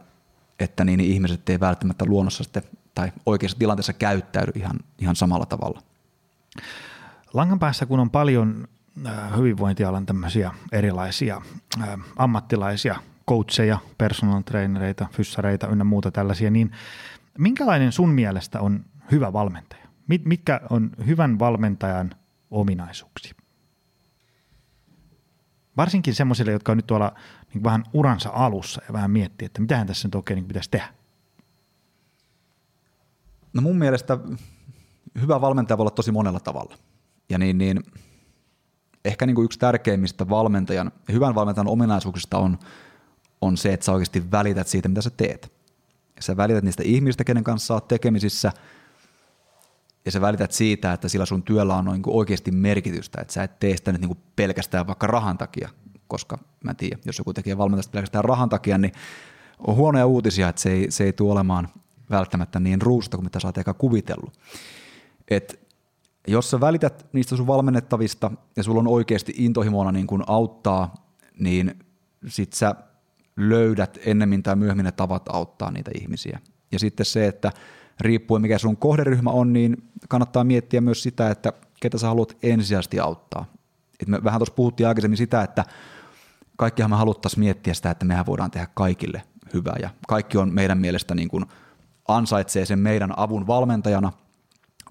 Speaker 3: että niin ihmiset ei välttämättä luonnossa sitten, tai oikeassa tilanteessa käyttäydy ihan, ihan samalla tavalla.
Speaker 2: Langan päässä, kun on paljon äh, hyvinvointialan tämmöisiä erilaisia äh, ammattilaisia, coacheja, personal trainereita, fyssareita ynnä muuta tällaisia, niin minkälainen sun mielestä on hyvä valmentaja? Mitkä on hyvän valmentajan ominaisuuksia? Varsinkin semmoisille, jotka on nyt tuolla niin vähän uransa alussa ja vähän miettii, että mitähän tässä nyt oikein niin pitäisi tehdä.
Speaker 3: No mun mielestä hyvä valmentaja voi olla tosi monella tavalla. Ja niin, niin ehkä niin kuin yksi tärkeimmistä valmentajan, hyvän valmentajan ominaisuuksista on, on se, että sä oikeasti välität siitä, mitä sä teet. Sä välität niistä ihmistä, kenen kanssa oot tekemisissä, ja sä välität siitä, että sillä sun työllä on niin oikeasti merkitystä, että sä et tee sitä nyt niin pelkästään vaikka rahan takia, koska mä en tiedä, jos joku tekee valmentajasta pelkästään rahan takia, niin on huonoja uutisia, että se ei, se ei tule olemaan välttämättä niin ruusta kuin mitä sä oot ehkä kuvitellut. Et jos sä välität niistä sun valmennettavista ja sulla on oikeasti intohimoina niin kuin auttaa, niin sit sä löydät ennemmin tai myöhemmin ne tavat auttaa niitä ihmisiä. Ja sitten se, että riippuen mikä sun kohderyhmä on, niin kannattaa miettiä myös sitä, että ketä sä haluat ensisijaisesti auttaa. Et me vähän tuossa puhuttiin aikaisemmin sitä, että kaikkihan me haluttaisiin miettiä sitä, että mehän voidaan tehdä kaikille hyvää ja kaikki on meidän mielestä niin kuin ansaitsee sen meidän avun valmentajana,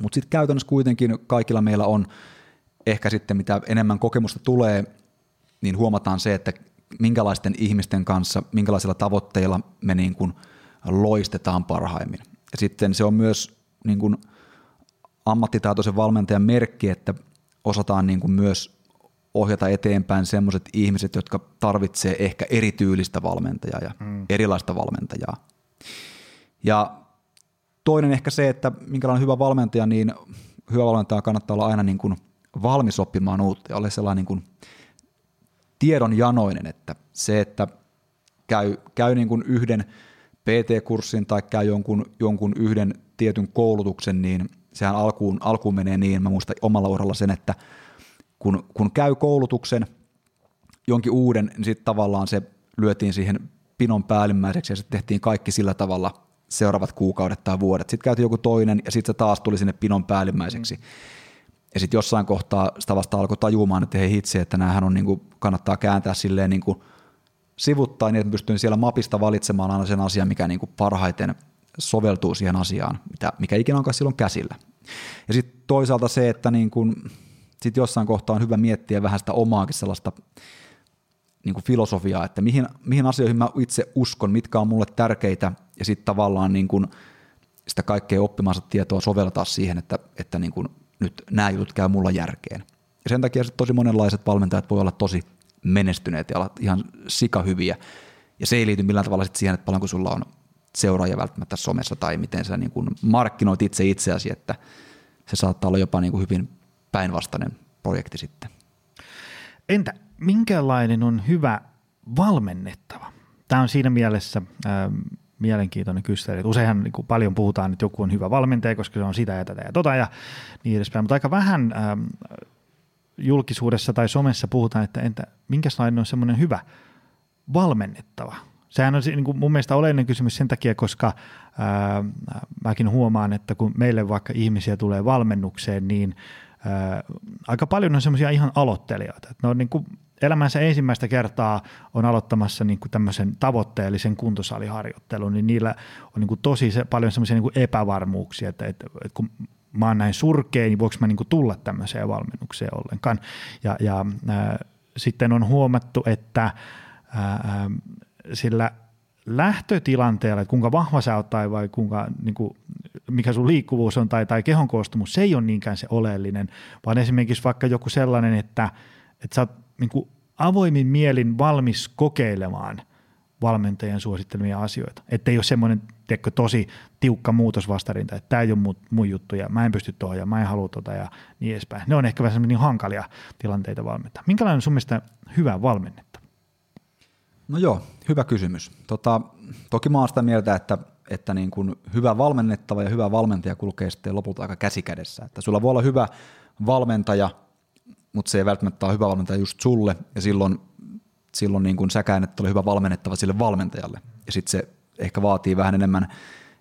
Speaker 3: mutta sitten käytännössä kuitenkin kaikilla meillä on ehkä sitten mitä enemmän kokemusta tulee, niin huomataan se, että minkälaisten ihmisten kanssa, minkälaisilla tavoitteilla me niin kuin loistetaan parhaimmin. Ja sitten se on myös niin kuin ammattitaitoisen valmentajan merkki, että osataan niin kuin myös ohjata eteenpäin sellaiset ihmiset, jotka tarvitsee ehkä erityylistä valmentajaa ja mm. erilaista valmentajaa. Ja toinen ehkä se, että minkälainen hyvä valmentaja, niin hyvä valmentaja kannattaa olla aina niin kuin valmis oppimaan uutta ja ole sellainen niin kuin tiedonjanoinen, että se, että käy, käy niin kuin yhden PT-kurssin tai käy jonkun, jonkun yhden tietyn koulutuksen, niin sehän alkuun, alkuun menee niin, mä muistan omalla uralla sen, että kun, kun käy koulutuksen jonkin uuden, niin sitten tavallaan se lyötiin siihen pinon päällimmäiseksi ja sitten tehtiin kaikki sillä tavalla seuraavat kuukaudet tai vuodet. Sitten käytiin joku toinen ja sitten se taas tuli sinne pinon päällimmäiseksi. Mm. Ja sitten jossain kohtaa sitä vasta alkoi tajumaan, että hei hitse, että näähän on niin kuin, kannattaa kääntää silleen niin kuin sivuttain, niin että pystyn siellä mapista valitsemaan aina sen asian, mikä niin kuin parhaiten soveltuu siihen asiaan, mitä, mikä ikinä onkaan silloin käsillä. Ja sitten toisaalta se, että niin kuin, sit jossain kohtaa on hyvä miettiä vähän sitä omaakin sellaista niin kuin filosofiaa, että mihin, mihin asioihin mä itse uskon, mitkä on mulle tärkeitä, ja sitten tavallaan niin kuin sitä kaikkea oppimansa tietoa soveltaa siihen, että, että niin kuin nyt nämä jutut käy mulla järkeen. Ja sen takia tosi monenlaiset valmentajat voi olla tosi menestyneet ja olla ihan sikahyviä. Ja se ei liity millään tavalla sit siihen, että paljonko sulla on seuraajia välttämättä somessa tai miten sä niin kuin markkinoit itse itseäsi, että se saattaa olla jopa niin kuin hyvin päinvastainen projekti sitten.
Speaker 2: Entä minkälainen on hyvä valmennettava? Tämä on siinä mielessä äh, mielenkiintoinen kysymys. Useinhan niin kuin paljon puhutaan, että joku on hyvä valmentaja, koska se on sitä ja tätä ja tota ja niin edespäin, mutta aika vähän äh, julkisuudessa tai somessa puhutaan, että entä minkälainen on semmoinen hyvä valmennettava? Sehän on niin kuin mun mielestä oleellinen kysymys sen takia, koska ää, mäkin huomaan, että kun meille vaikka ihmisiä tulee valmennukseen, niin ää, aika paljon on semmoisia ihan aloittelijoita. Ne on niin kuin elämänsä ensimmäistä kertaa on aloittamassa niin kuin tämmöisen tavoitteellisen kuntosaliharjoittelun, niin niillä on niin kuin tosi paljon semmoisia niin epävarmuuksia, että, että, että kun mä oon näin surkea, niin voiko mä niin kuin tulla tämmöiseen valmennukseen ollenkaan. Ja, ja ää, sitten on huomattu, että ää, sillä lähtötilanteella, että kuinka vahva sä oot tai vai kuinka, niin kuin, mikä sun liikkuvuus on tai, tai kehon koostumus, se ei ole niinkään se oleellinen, vaan esimerkiksi vaikka joku sellainen, että, että sä oot niin kuin avoimin mielin valmis kokeilemaan valmentajan suosittelemia asioita. Että ei ole semmoinen tiedätkö, tosi tiukka muutosvastarinta, että tämä ei ole mun, mun juttu ja mä en pysty tuohon ja mä en halua tuota ja niin edespäin. Ne on ehkä vähän niin hankalia tilanteita valmentaa. Minkälainen on sun mielestä hyvä valmennetta?
Speaker 3: No joo, hyvä kysymys. Tota, toki mä oon sitä mieltä, että, että niin kuin hyvä valmennettava ja hyvä valmentaja kulkee sitten lopulta aika käsikädessä. Että sulla voi olla hyvä valmentaja, mutta se ei välttämättä ole hyvä valmentaja just sulle, ja silloin, silloin niin kuin säkään että ole hyvä valmennettava sille valmentajalle. Ja sitten se ehkä vaatii vähän enemmän,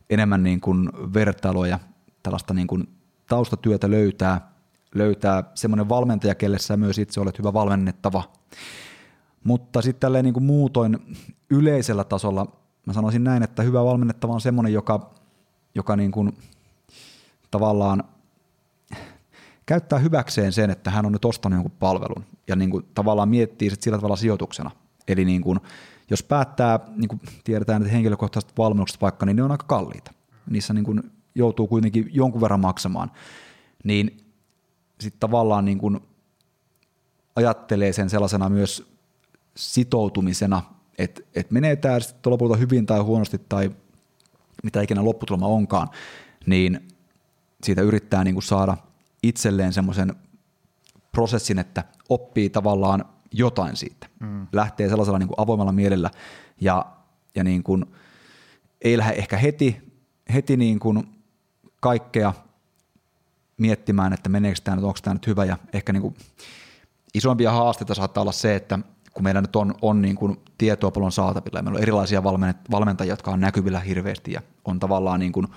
Speaker 3: enemmän niin kuin vertailua ja tällaista niin kuin taustatyötä löytää, löytää semmoinen valmentaja, kelle sä myös itse olet hyvä valmennettava. Mutta sitten tälleen niin kuin muutoin yleisellä tasolla mä sanoisin näin, että hyvä valmennettava on semmoinen, joka, joka niin kuin tavallaan käyttää hyväkseen sen, että hän on nyt ostanut jonkun palvelun ja niin kuin tavallaan miettii sit sillä tavalla sijoituksena. Eli niin kuin, jos päättää, niin kuin tiedetään, että henkilökohtaiset valmennukset vaikka, niin ne on aika kalliita. Niissä niin kuin joutuu kuitenkin jonkun verran maksamaan. Niin sitten tavallaan niin kuin ajattelee sen sellaisena myös sitoutumisena, että, että menee tämä sitten lopulta hyvin tai huonosti tai mitä ikinä lopputulema onkaan, niin siitä yrittää niin kuin saada itselleen semmoisen prosessin, että oppii tavallaan jotain siitä. Mm. Lähtee sellaisella niin kuin avoimella mielellä ja, ja niin kuin, ei lähde ehkä heti, heti niin kuin kaikkea miettimään, että meneekö tämä nyt, onko tämä nyt hyvä ja ehkä niin kuin isompia haasteita saattaa olla se, että kun meillä nyt on, on niin kuin tietoa paljon saatavilla ja meillä on erilaisia valmentajia, jotka on näkyvillä hirveästi ja on tavallaan niin kuin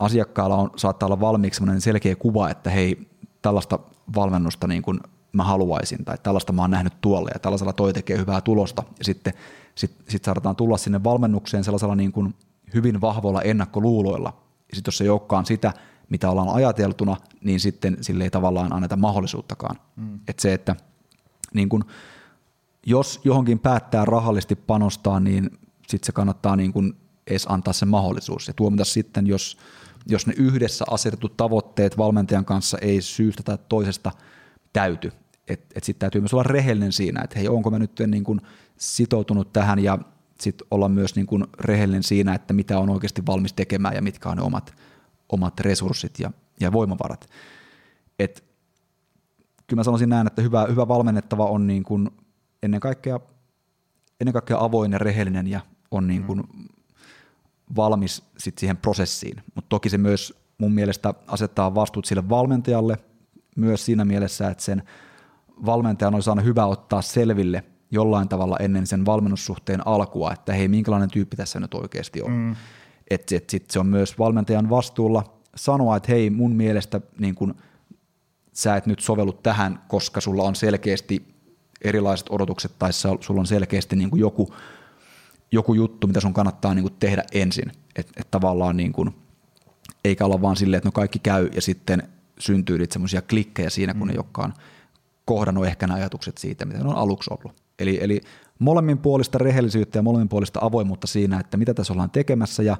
Speaker 3: asiakkaalla on, saattaa olla valmiiksi selkeä kuva, että hei, tällaista valmennusta niin kuin mä haluaisin tai tällaista mä oon nähnyt tuolla ja tällaisella toi tekee hyvää tulosta ja sitten sit, sit saadaan tulla sinne valmennukseen sellaisella niin kuin hyvin vahvoilla ennakkoluuloilla ja sitten jos se ei olekaan sitä, mitä ollaan ajateltuna, niin sitten sille ei tavallaan anneta mahdollisuuttakaan. Mm. Että se, että niin kuin, jos johonkin päättää rahallisesti panostaa, niin sitten se kannattaa niin kuin edes antaa se mahdollisuus ja tuomita sitten, jos, jos ne yhdessä asetetut tavoitteet valmentajan kanssa ei syystä tai toisesta täyty. Että et sitten täytyy myös olla rehellinen siinä, että hei, onko mä nyt niin kuin sitoutunut tähän ja sitten olla myös niin kuin rehellinen siinä, että mitä on oikeasti valmis tekemään ja mitkä on ne omat, omat resurssit ja, ja voimavarat. Et, kyllä mä sanoisin näin, että hyvä, hyvä valmennettava on niin kuin ennen kaikkea, ennen kaikkea avoin ja rehellinen ja on niin kuin mm. Valmis sit siihen prosessiin. Mutta toki se myös mun mielestä asettaa vastuut sille valmentajalle myös siinä mielessä, että sen valmentajan olisi aina hyvä ottaa selville jollain tavalla ennen sen valmennussuhteen alkua, että hei, minkälainen tyyppi tässä nyt oikeasti on. Mm. Että et sit se on myös valmentajan vastuulla sanoa, että hei, mun mielestä niin kun, sä et nyt sovellu tähän, koska sulla on selkeästi erilaiset odotukset tai sulla on selkeästi niin joku, joku juttu, mitä sun kannattaa niin kuin tehdä ensin. Että et tavallaan niin kuin, eikä olla vaan silleen, että no kaikki käy ja sitten syntyy niitä semmoisia klikkejä siinä, kun mm. ne on kohdannut ehkä ne ajatukset siitä, mitä ne on aluksi ollut. Eli, eli molemmin puolista rehellisyyttä ja molemmin puolista avoimuutta siinä, että mitä tässä ollaan tekemässä ja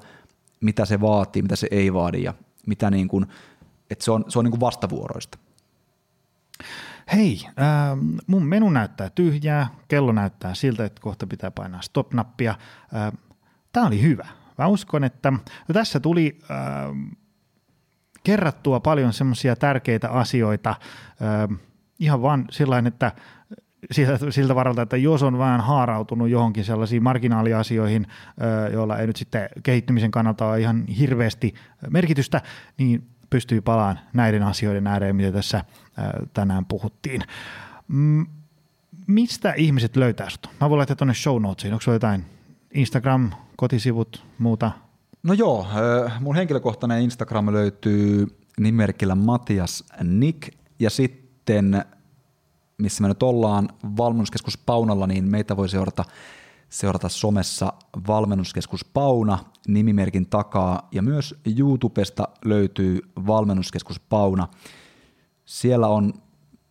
Speaker 3: mitä se vaatii, mitä se ei vaadi ja mitä niin kuin, että se on, se on niin kuin vastavuoroista.
Speaker 2: Hei, äh, mun menu näyttää tyhjää, kello näyttää siltä, että kohta pitää painaa stop-nappia. Äh, Tämä oli hyvä. Mä uskon, että no tässä tuli äh, kerrattua paljon semmoisia tärkeitä asioita äh, ihan vaan sillä että siltä, siltä varalta, että jos on vähän haarautunut johonkin sellaisiin marginaaliasioihin, äh, joilla ei nyt sitten kehittymisen kannalta ole ihan hirveästi merkitystä, niin pystyy palaan näiden asioiden ääreen, mitä tässä äh, tänään puhuttiin. Mm, mistä ihmiset löytää sinut? Mä voin laittaa tuonne show notesiin. Onko jotain Instagram, kotisivut, muuta?
Speaker 3: No joo, äh, mun henkilökohtainen Instagram löytyy nimerkillä Matias Nick ja sitten missä me nyt ollaan valmennuskeskus Paunalla, niin meitä voi seurata seurata somessa Valmennuskeskus Pauna nimimerkin takaa ja myös YouTubesta löytyy Valmennuskeskus Pauna. Siellä on,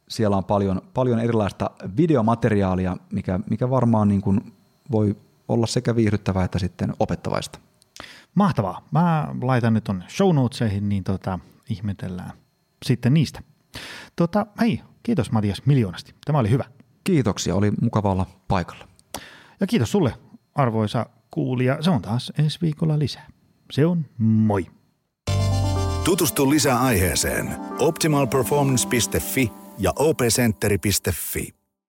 Speaker 3: siellä on paljon, paljon erilaista videomateriaalia, mikä, mikä varmaan niin kuin voi olla sekä viihdyttävää että sitten opettavaista.
Speaker 2: Mahtavaa. Mä laitan nyt tuonne show notesihin, niin tota, ihmetellään sitten niistä. Tota, hei, kiitos Matias miljoonasti. Tämä oli hyvä.
Speaker 3: Kiitoksia, oli mukava olla paikalla.
Speaker 2: Ja kiitos sulle, arvoisa kuulija. Se on taas ensi viikolla lisää. Se on moi.
Speaker 1: Tutustu lisää aiheeseen optimalperformance.fi ja opcenteri.fi.